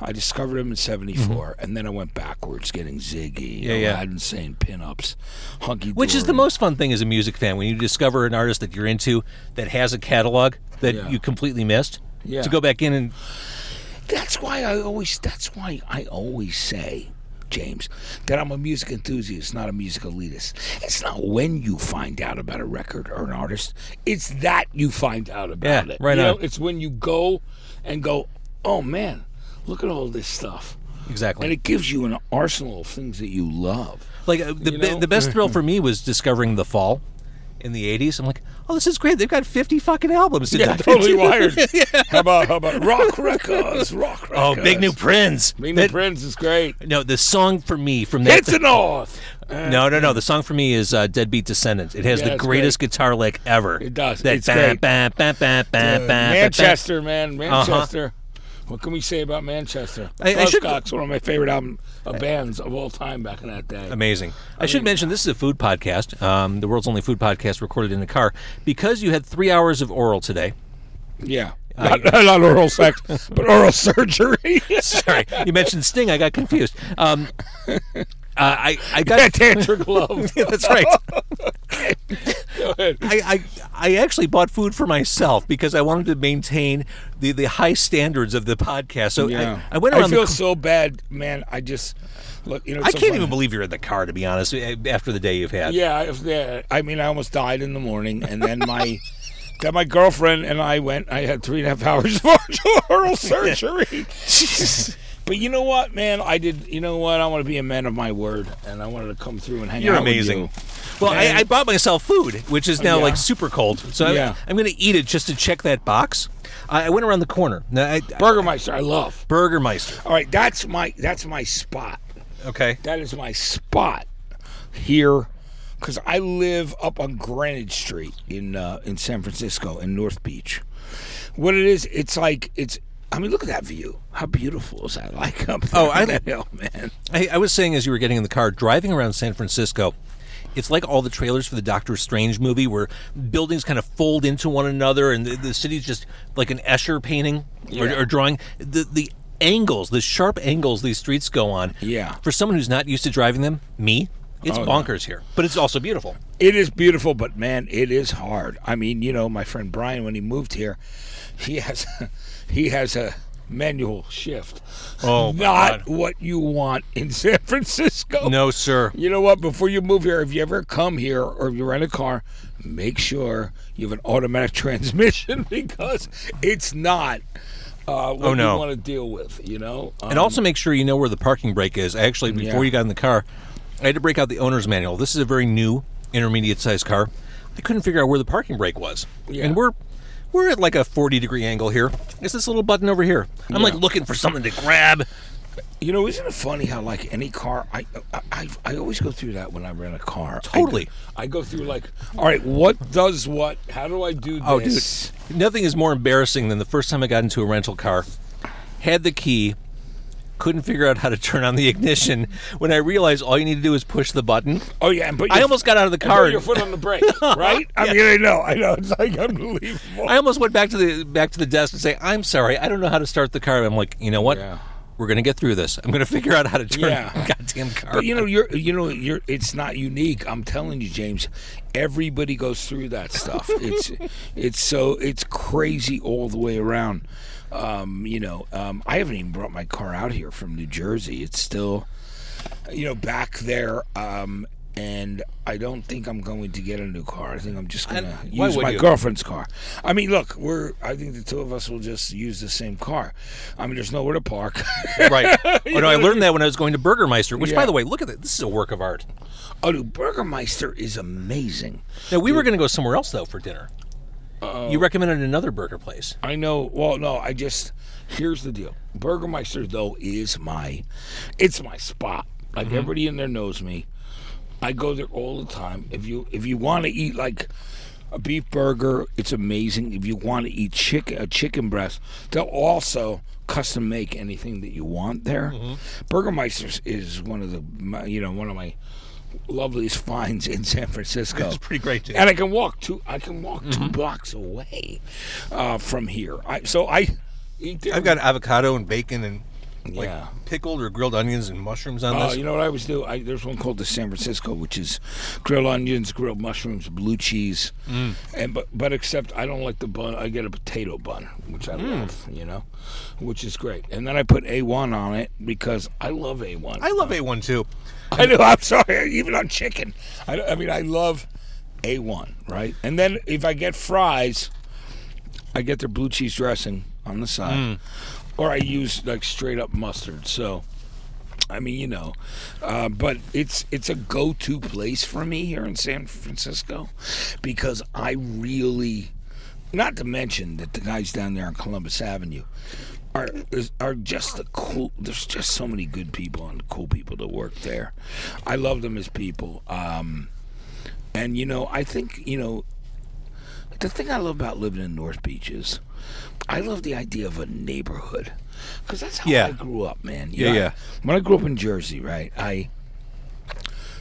I discovered him in '74, and then I went backwards, getting Ziggy, Mm-hmm. Yeah, yeah. Aladdin Sane pinups, hunky. Which is the most fun thing as a music fan when you discover an artist that you're into that has a catalog that Yeah. you completely missed. Yeah. To go back in and That's why I always. That's why I always say, James, that I'm a music enthusiast, not a music elitist. It's not when you find out about a record or an artist; it's that you find out about Yeah, it. right You know, it's when you go and go, oh man, look at all this stuff, exactly and it gives you an arsenal of things that you love. like uh, the you know? the best thrill for me was discovering the fall. in the 80s. I'm like, oh, this is great. They've got 50 fucking albums to Yeah, dive totally into. wired. How about how about rock records? Rock records. Oh, Big New Prinz. Big New That- Prince is great. No, the song for me from that. Hits the north. no, no, no. The song for me is uh, "Deadbeat Descendant." It has Yeah, the it's greatest guitar lick ever. It does. That It's ba- great. ba- ba- ba- ba- Uh, ba- ba- Manchester, man, Uh-huh. What can we say about Manchester? I- I should- Buzzcocks, one of my favorite album uh, bands of all time back in that day. Amazing. I, should mention this is a food podcast, um, the world's only food podcast recorded in the car. Because you had three hours of oral today. Yeah, not, not oral sex, but oral surgery. Sorry, you mentioned Sting. I got confused. Um, uh, I I got Tantric love. Yeah, that's right. Go ahead. I, I I actually bought food for myself because I wanted to maintain the, the high standards of the podcast. So Yeah. I, I went around. I feel the, so bad, man. I just look. You know, I so can't even believe you're in the car, to be honest. eh, After the day you've had. Yeah, I, yeah. I mean, I almost died in the morning, and then my then my girlfriend and I went. I had three and a half hours of oral surgery. But you know what, man? I did. You know what? I want to be a man of my word, and I wanted to come through and hang out. You're out amazing. with you. Well, I, And- I bought myself food, which is now Yeah. like super cold. So Yeah. I, am going to eat it just to check that box. I, I went around the corner. Now, I, Burgermeister, I love. Burgermeister. All right, that's my that's my spot. Okay. That is my spot here, because I live up on Greenwich Street in uh, in San Francisco in North Beach. What it is, it's like it's. I mean, look at that view. How beautiful is that? Like up there Oh, I- that hill, oh, man. I, I was saying as you were getting in the car, driving around San Francisco, it's like all the trailers for the Doctor Strange movie where buildings kind of fold into one another and the, the city's just like an Escher painting or, Yeah. or drawing. The, the angles, the sharp angles these streets go on. Yeah. For someone who's not used to driving them, me, it's Oh, yeah. bonkers here. But it's also beautiful. It is beautiful, but man, it is hard. I mean, you know, my friend Brian, when he moved here, he has he has a manual shift. Oh, not God. what you want in San Francisco. No, sir. You know what? Before you move here, if you ever come here or if you rent a car, make sure you have an automatic transmission because it's not uh, what Oh, no. you want to deal with. You know, um, And also make sure you know where the parking brake is. Actually, before Yeah. you got in the car, I had to break out the owner's manual. This is a very new, intermediate-sized car. I couldn't figure out where the parking brake was, Yeah. and we're we're at like a 40 degree angle here. It's this little button over here. I'm like looking for something to grab. You know, isn't it funny how like any car, I I, I, I always go through that when I rent a car. I go- Totally. I go, through like, all right, what does what? How do I do this? Oh, dude, nothing is more embarrassing than the first time I got into a rental car, had the key, couldn't figure out how to turn on the ignition. When I realized all you need to do is push the button, Oh yeah, and I almost got out of the and car. put your foot on the brake, right? I mean, I know, I know. It's like unbelievable. I almost went back to the back to the desk and say, "I'm sorry, I don't know how to start the car." I'm like, you know what? Yeah. We're gonna get through this. I'm gonna figure out how to turn Yeah. the goddamn car. But you know, you're you know, you're it's not unique. I'm telling you, James. Everybody goes through that stuff. It's it's so it's crazy all the way around. Um, you know, um, I haven't even brought my car out here from New Jersey. It's still, you know, back there. Um, and I don't think I'm going to get a new car. I think I'm just gonna And use my you? girlfriend's car. I mean, look, we're. I think the two of us will just use the same car. I mean, there's nowhere to park. right? Oh no, I learned that when I was going to Burgermeister. Which, by the way, look at that. This is a work of art. oh, dude, Burgermeister is amazing. Now we were gonna go somewhere else though for dinner. You recommended another burger place. I know. Well, no, I just here's the deal. Burgermeister though is my, it's my spot. Like mm-hmm. everybody in there knows me. I go there all the time. If you if you want to eat like a beef burger, it's amazing. If you want to eat chicken a chicken breast, they'll also custom make anything that you want there. Mm-hmm. Burgermeister's is one of the you know one of my loveliest finds in San Francisco. It's pretty great, Jay. And I can walk two. I can walk two blocks away uh, from here. I, so I eat there. I've got avocado and bacon and like Yeah. pickled or grilled onions and mushrooms on Oh, this. you know what I always do? I, there's one called the San Francisco, which is grilled onions, grilled mushrooms, blue cheese, Mm. and but but except I don't like the bun. I get a potato bun, which I Mm. love. You know, which is great. And then I put A1 on it because I love A1. I love A1 too. I know. I'm sorry. Even on chicken, I, I mean, I love A1, right? And then if I get fries, I get their blue cheese dressing on the side, or I use like straight up mustard. So I mean, you know, uh, but it's it's a go-to place for me here in San Francisco because I really, not to mention that the guys down there on Columbus Avenue are is- are just the cool. There's just so many good people and cool people that work there. I love them as people, um, and you know, I think you know, the thing I love about living in North Beach is I love the idea of a neighborhood because that's how Yeah. I grew up, man. You Yeah, know, yeah. When I grew up in Jersey, right, I,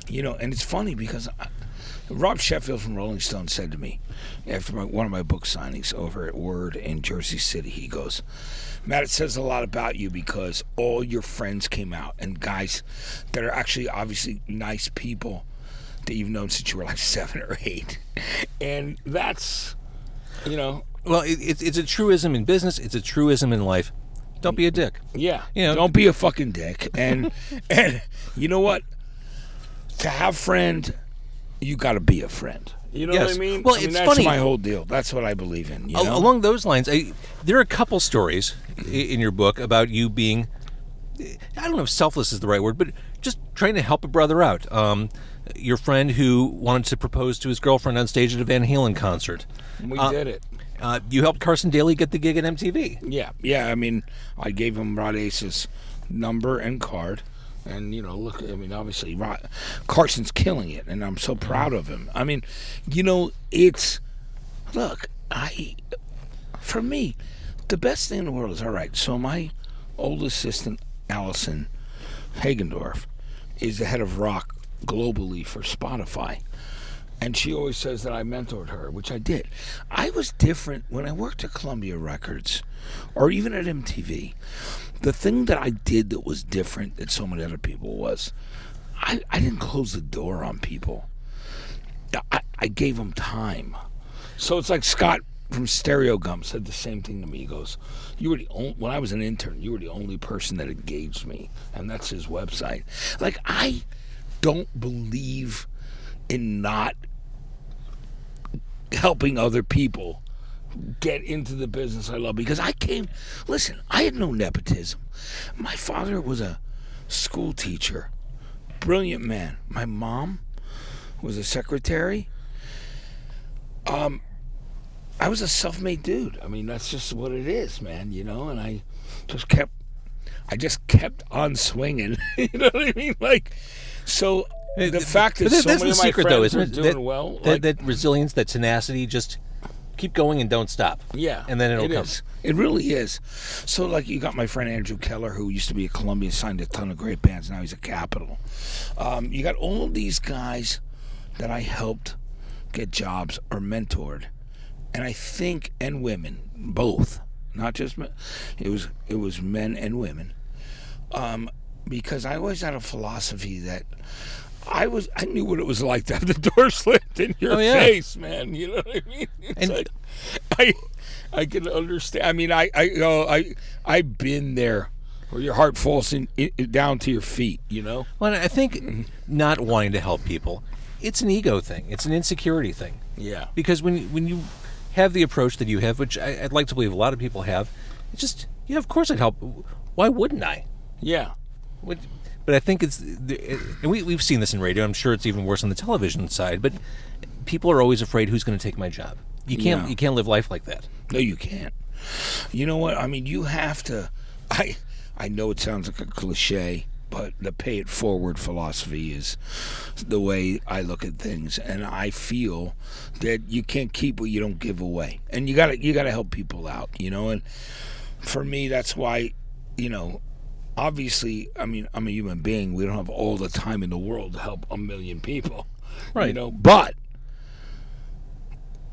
you know, and it's funny because I, Rob Sheffield from Rolling Stone said to me after my, one of my book signings over at Word in Jersey City, he goes, Matt, it says a lot about you because all your friends came out and guys that are actually obviously nice people that you've known since you were like seven or eight. And that's, you know, Well, it, it's it's a truism in business. It's a truism in life. Don't be a dick. Yeah. You know- don't be a fucking dick. And and you know what? To have friend, you got to be a friend. You know Yes. what I mean? Well, I mean, it's that's funny. my whole deal. That's what I believe in. You know? Along those lines, I, there are a couple stories in your book about you being, I don't know if selfless is the right word, but just trying to help a brother out. Um, your friend who wanted to propose to his girlfriend on stage at a Van Halen concert. we uh, did it. Uh, you helped Carson Daly get the gig at MTV. Yeah, yeah. I mean, I gave him Rod Aissa's number and card, and you know, look. I mean, obviously, Carson's killing it, and I'm so proud of him. I mean, you know, it's look. I, for me, the best thing in the world is all right. So my old assistant, Allison Hagendorf, is the head of rock globally for Spotify. And she always says that I mentored her, which I did. I was different when I worked at Columbia Records or even at MTV. The thing that I did that was different than so many other people was I, I didn't close the door on people. I, I gave them time. So it's like Scott from Stereogum said the same thing to me. He goes, "You were the only when I was an intern. You were the only person that engaged me, and that's his website. Like I don't believe in not helping other people get into the business I love because I came. Listen, I had no nepotism. My father was a school teacher, brilliant man. My mom was a secretary. Um, I was a self-made dude. I mean, that's just what it is, man. You know, and I just kept, I just kept on swinging. you know what I mean? Like, so the fact that that- so many the of my secret, friends though, isn't it? doing that, well, that, like, that resilience, that tenacity, just keep going and don't stop. Yeah, and then it'll it come. is. It really is. So, like, you got my friend Andrew Keller, who used to be at Columbia, signed a ton of great bands. Now he's at Capitol. Um, you got all these guys that I helped get jobs or mentored, and I think and women both, not just men. It was it was men and women, um, because I always had a philosophy that. I was I knew what it was like to have the door slammed in your Oh, yeah. face, man. You know what I mean? It's And- like, I I can understand. I mean, I I you know, I I've been there where your heart falls in, in, down to your feet. You know? Well, I think not wanting to help people, it's an ego thing. It's an insecurity thing. Yeah. Because when when you have the approach that you have, which I, I'd like to believe a lot of people have, it's just yeah, of course I'd help. Why wouldn't I? Yeah. But I think it's, and we, we've seen this in radio. I'm sure it's even worse on the television side. But people are always afraid who's going to take my job. You can't Yeah. you can't live life like that. No, you can't. You know what? I mean, you have to. I I know it sounds like a cliche, but the pay it forward philosophy is the way I look at things, and I feel that you can't keep what you don't give away, and you got to you got to help people out. You know, and for me, that's why, you know. Obviously, I mean, I'm a human being. We don't have all the time in the world to help a million people, Right. You know, but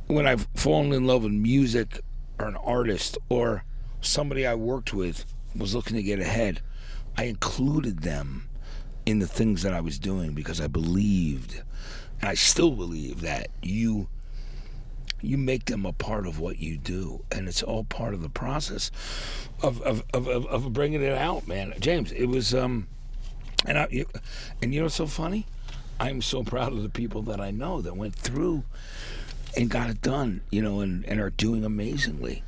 when I've fallen in love with music or an artist or somebody I worked with was looking to get ahead, I included them in the things that I was doing because I believed, and I still believe that you you make them a part of what you do, and it's all part of the process of of, of, of, of bringing it out, man. James, it was um, and I, and you know what's so funny? I'm so proud of the people that I know that went through and got it done, you know, and, and are doing amazingly.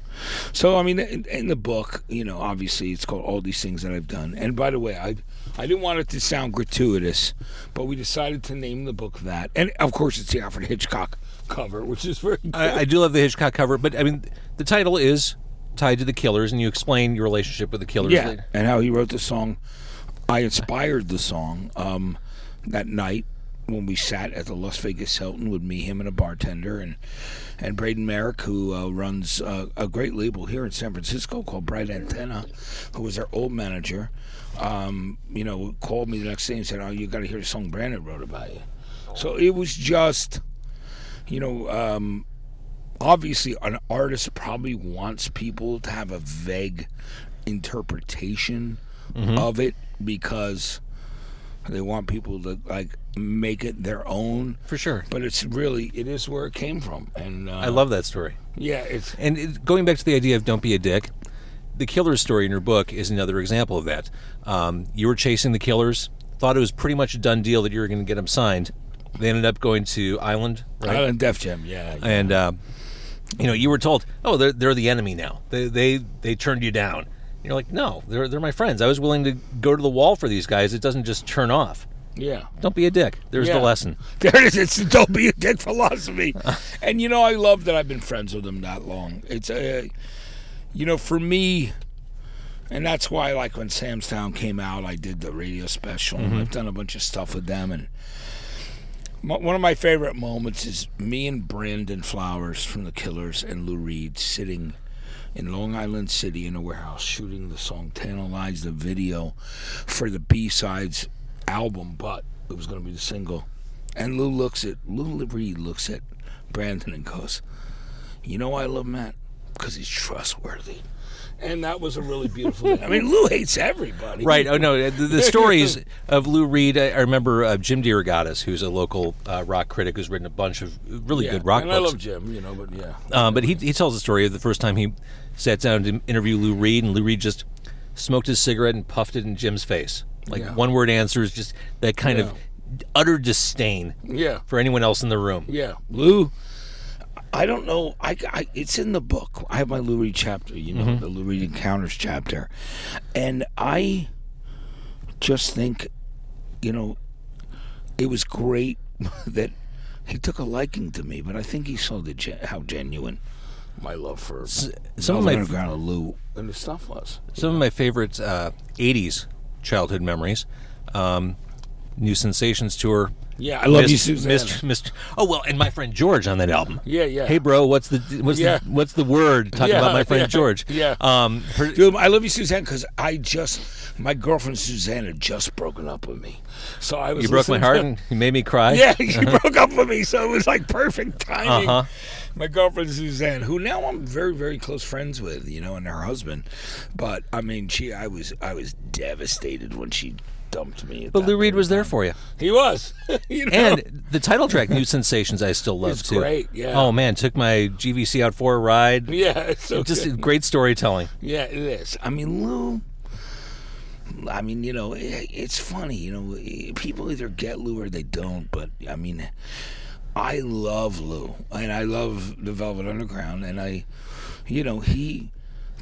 So, I mean, in, in the book, you know, obviously it's called All These Things That I've Done. And by the way, I I didn't want it to sound gratuitous, but we decided to name the book that. And of course, it's the Alfred Hitchcock cover, which is very good. I, I do love the Hitchcock cover, but I mean, the title is tied to the Killers, and you explain your relationship with the Killers. yeah, later. and how he wrote the song. I inspired the song um, that night when we sat at the Las Vegas Hilton with me, him, and a bartender, and and Braden Merrick, who uh, runs uh, a great label here in San Francisco called Bright Antenna, who was our old manager. Um, you know, called me the next day and said, "Oh, you got to hear the song Brandon wrote about you." So it was just, you know, um, obviously an artist probably wants people to have a vague interpretation of it because they want people to like make it their own for sure. but it's really it is where it came from and uh, I love that story. yeah it's And it, going back to the idea of don't be a dick, the Killers story in your book is another example of that. Um, you were chasing the Killers, thought it was pretty much a done deal that you were going to get them signed. They ended up going to Island, right? Island Def Jam yeah, yeah. and uh, you know you were told, oh, they're they're the enemy now. They they they turned you down. You're like, no, they're they're my friends. I was willing to go to the wall for these guys. It doesn't just turn off. yeah Don't be a dick. There's Yeah. the lesson. There it is. It's the don't be a dick philosophy. and you know, I love that I've been friends with them that long. It's uh, you know, for me, and that's why, like when Sam's Town came out, I did the radio special. and I've done a bunch of stuff with them, and one of my favorite moments is me and Brandon Flowers from the Killers and Lou Reed sitting in Long Island City in a warehouse shooting the song Tranquilize the video for the B-sides album, but it was going to be the single. And Lou looks at Lou Reed looks at Brandon and goes, "You know I love Matt? Because he's trustworthy." And that was a really beautiful thing. I mean, Lou hates everybody. Right. Oh no. The, the stories of Lou Reed. I, I remember uh, Jim DeRogatis, who's a local uh, rock critic, who's written a bunch of really Yeah. good rock and books. I love Jim, you know, but yeah. Um, but he, he tells the story of the first time he sat down to interview Lou Reed, and Lou Reed just smoked his cigarette and puffed it in Jim's face. Like Yeah. one word answers, just that kind of utter disdain Yeah. for anyone else in the room. Yeah, Lou. I don't know. I, I it's in the book. I have my Lou Reed chapter. You know, the Lou Reed Encounters chapter, and I just think, you know, it was great that he took a liking to me. But I think he saw the gen- how genuine my love for some some of my- Underground and Lou and the stuff was. Some of my favorite uh, 80s childhood memories. Um, New Sensations tour. Yeah, I love you, Mist- Susanna. Mist- Mist- oh well, and my friend George on that album. Yeah, yeah. Hey, bro, what's the what's Yeah. the what's the word talking Yeah, about my friend yeah, George? yeah. Um, Dude, I love you, Suzanne, because I just my girlfriend Suzanne had just broken up with me, so I was you broke my heart to- and you made me cry. Yeah, she broke up with me, so it was like perfect timing. Uh-huh. My girlfriend Suzanne, who now I'm very, very close friends with, you know, and her husband. But I mean, she, I was, I was devastated when she dumped me. at But Lou Reed was in there for you. He was, you know. And the title track, New Sensations, I still love It's too. great, yeah. Oh man, took my GPZ out for a ride. yeah, it's so Just good. great storytelling. Yeah, it is. I mean, Lou. I mean, you know, it, it's funny. You know, people either get Lou or they don't. But I mean, I love Lou, and I love the Velvet Underground, and I, you know, he,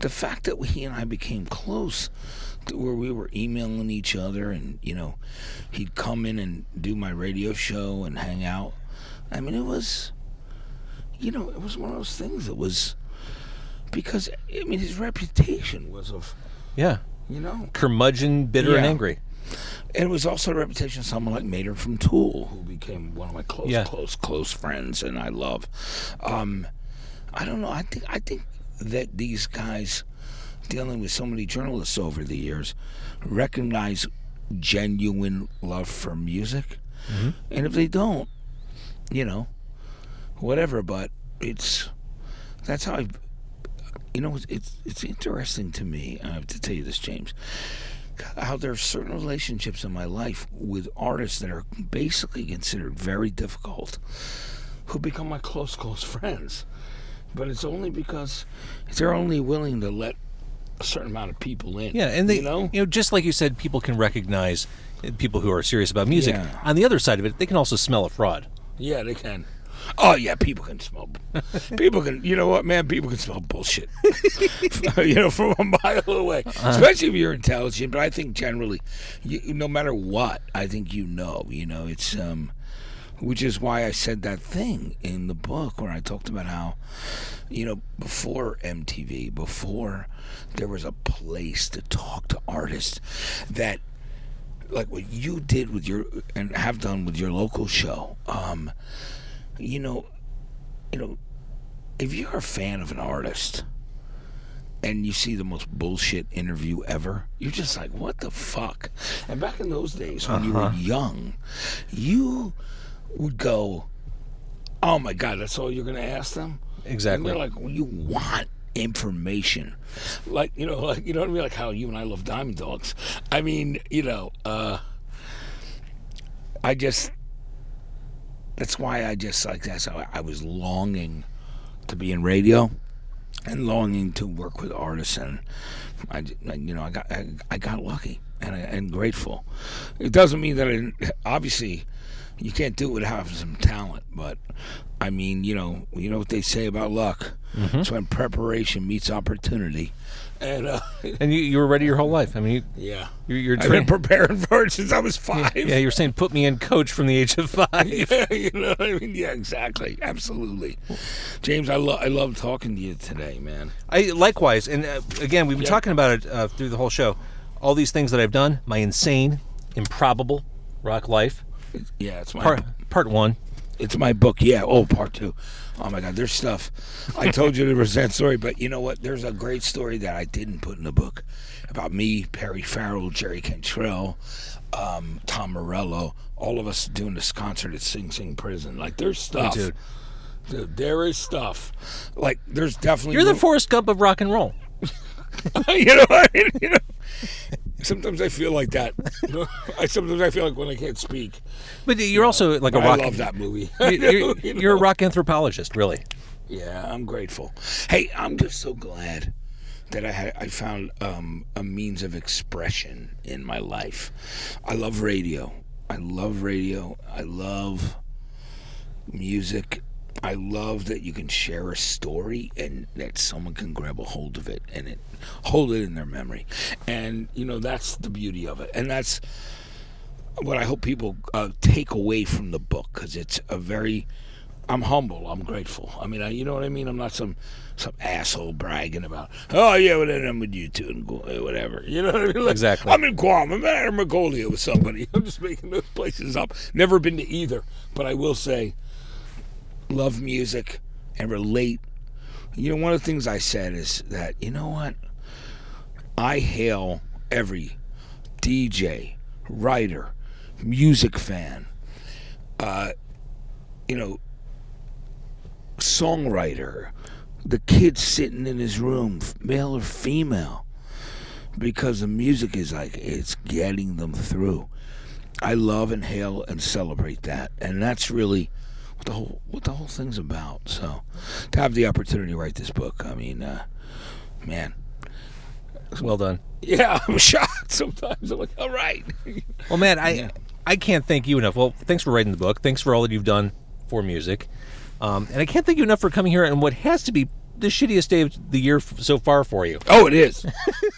the fact that he and I became close, where we were emailing each other, and you know, he'd come in and do my radio show and hang out. I mean, it was, you know, it was one of those things that was because I mean his reputation was of Yeah. you know, Curmudgeon, bitter and angry. and it was also the reputation of someone like Maynard from Tool, who became one of my close, Yeah. close, close friends, and I love. Um, I don't know. I think I think that these guys dealing with so many journalists over the years recognize genuine love for music, mm-hmm. and if they don't, you know, whatever. But it's that's how I. You know, it's it's, it's interesting to me. I have to tell you this, James. How there are certain relationships in my life with artists that are basically considered very difficult, who become my close, close friends. But it's only because they're only willing to let a certain amount of people in. Yeah, and they, you know, you know, just like you said, people can recognize people who are serious about music. Yeah. On the other side of it, they can also smell a fraud. yeah, they can. Oh yeah, people can smell. People can. You know what, man? People can smell bullshit. you know, from a mile away. Especially if you're intelligent. But I think generally, you, no matter what, I think you know. You know, it's um, which is why I said that thing in the book where I talked about how, you know, before MTV, before there was a place to talk to artists, that like what you did with your and have done with your local show. Um, you know, you know, if you're a fan of an artist and you see the most bullshit interview ever, you're just like, what the fuck? And back in those days when you were young, you would go, oh my God, that's all you're going to ask them? Exactly. And they're like, well, you want information. Like, you know, like, you know what I mean? Like how you and I love Diamond Dogs. I mean, you know, uh, I just, that's why I just like that's how I was longing to be in radio and longing to work with artists and I, you know I got I, I got lucky and I, and grateful. It doesn't mean that I, obviously you can't do it without some talent, but I mean you know you know what they say about luck. It's when preparation meets opportunity, and uh, And you, you were ready your whole life. I mean, you, yeah, you're, you're I've been preparing for it since I was five. Yeah, you're saying put me in coach from the age of five. yeah, you know what I mean? Yeah, exactly. Absolutely. James, I love I love talking to you today, man. I likewise, and uh, again, we've been Yeah. talking about it uh, through the whole show. All these things that I've done, my insane, improbable rock life, Yeah, it's my part part one. it's my book. Yeah. Oh, part two. Oh my God, there's stuff. I told you there was that story, but you know what? There's a great story that I didn't put in the book about me, Perry Farrell, Jerry Cantrell, um, Tom Morello, all of us doing this concert at Sing Sing Prison. Like, there's stuff. dude. Dude, there is stuff. Like, there's definitely. You're the Forrest Gump of rock and roll. you know what I mean? You know, sometimes I feel like that. I sometimes I feel like when I can't speak. But you're also like a rock. I love that movie. you- You're, You know? you're a rock anthropologist, really. Yeah, I'm grateful. Hey, I'm just so glad that I had I found um, a means of expression in my life. I love radio. I love radio. I love music. I love that you can share a story and that someone can grab a hold of it and it hold it in their memory. And you know that's the beauty of it. And that's what I hope people uh, take away from the book because it's a very. I'm humble. I'm grateful. I mean, I, you know what I mean. I'm not some some asshole bragging about. Oh yeah, well then I'm with you U2 and whatever. You know what I mean? Like, Exactly. I'm in Guam. I'm in Mongolia with somebody. I'm just making those places up. Never been to either, but I will say, love music and relate. You know, one of the things I said is that you know what, I hail every DJ, writer, music fan, uh, you know, songwriter, the kid sitting in his room, male or female, because the music is like it's getting them through. I love and hail and celebrate that, and that's really what the whole what the whole thing's about. So, to have the opportunity to write this book, I mean, uh, man, Well done. yeah, I'm shocked sometimes. I'm like, all right. Well, man, I Yeah. I can't thank you enough. Well, thanks for writing the book. Thanks for all that you've done for music. Um, and I can't thank you enough for coming here on what has to be the shittiest day of the year so far for you. Oh, it is.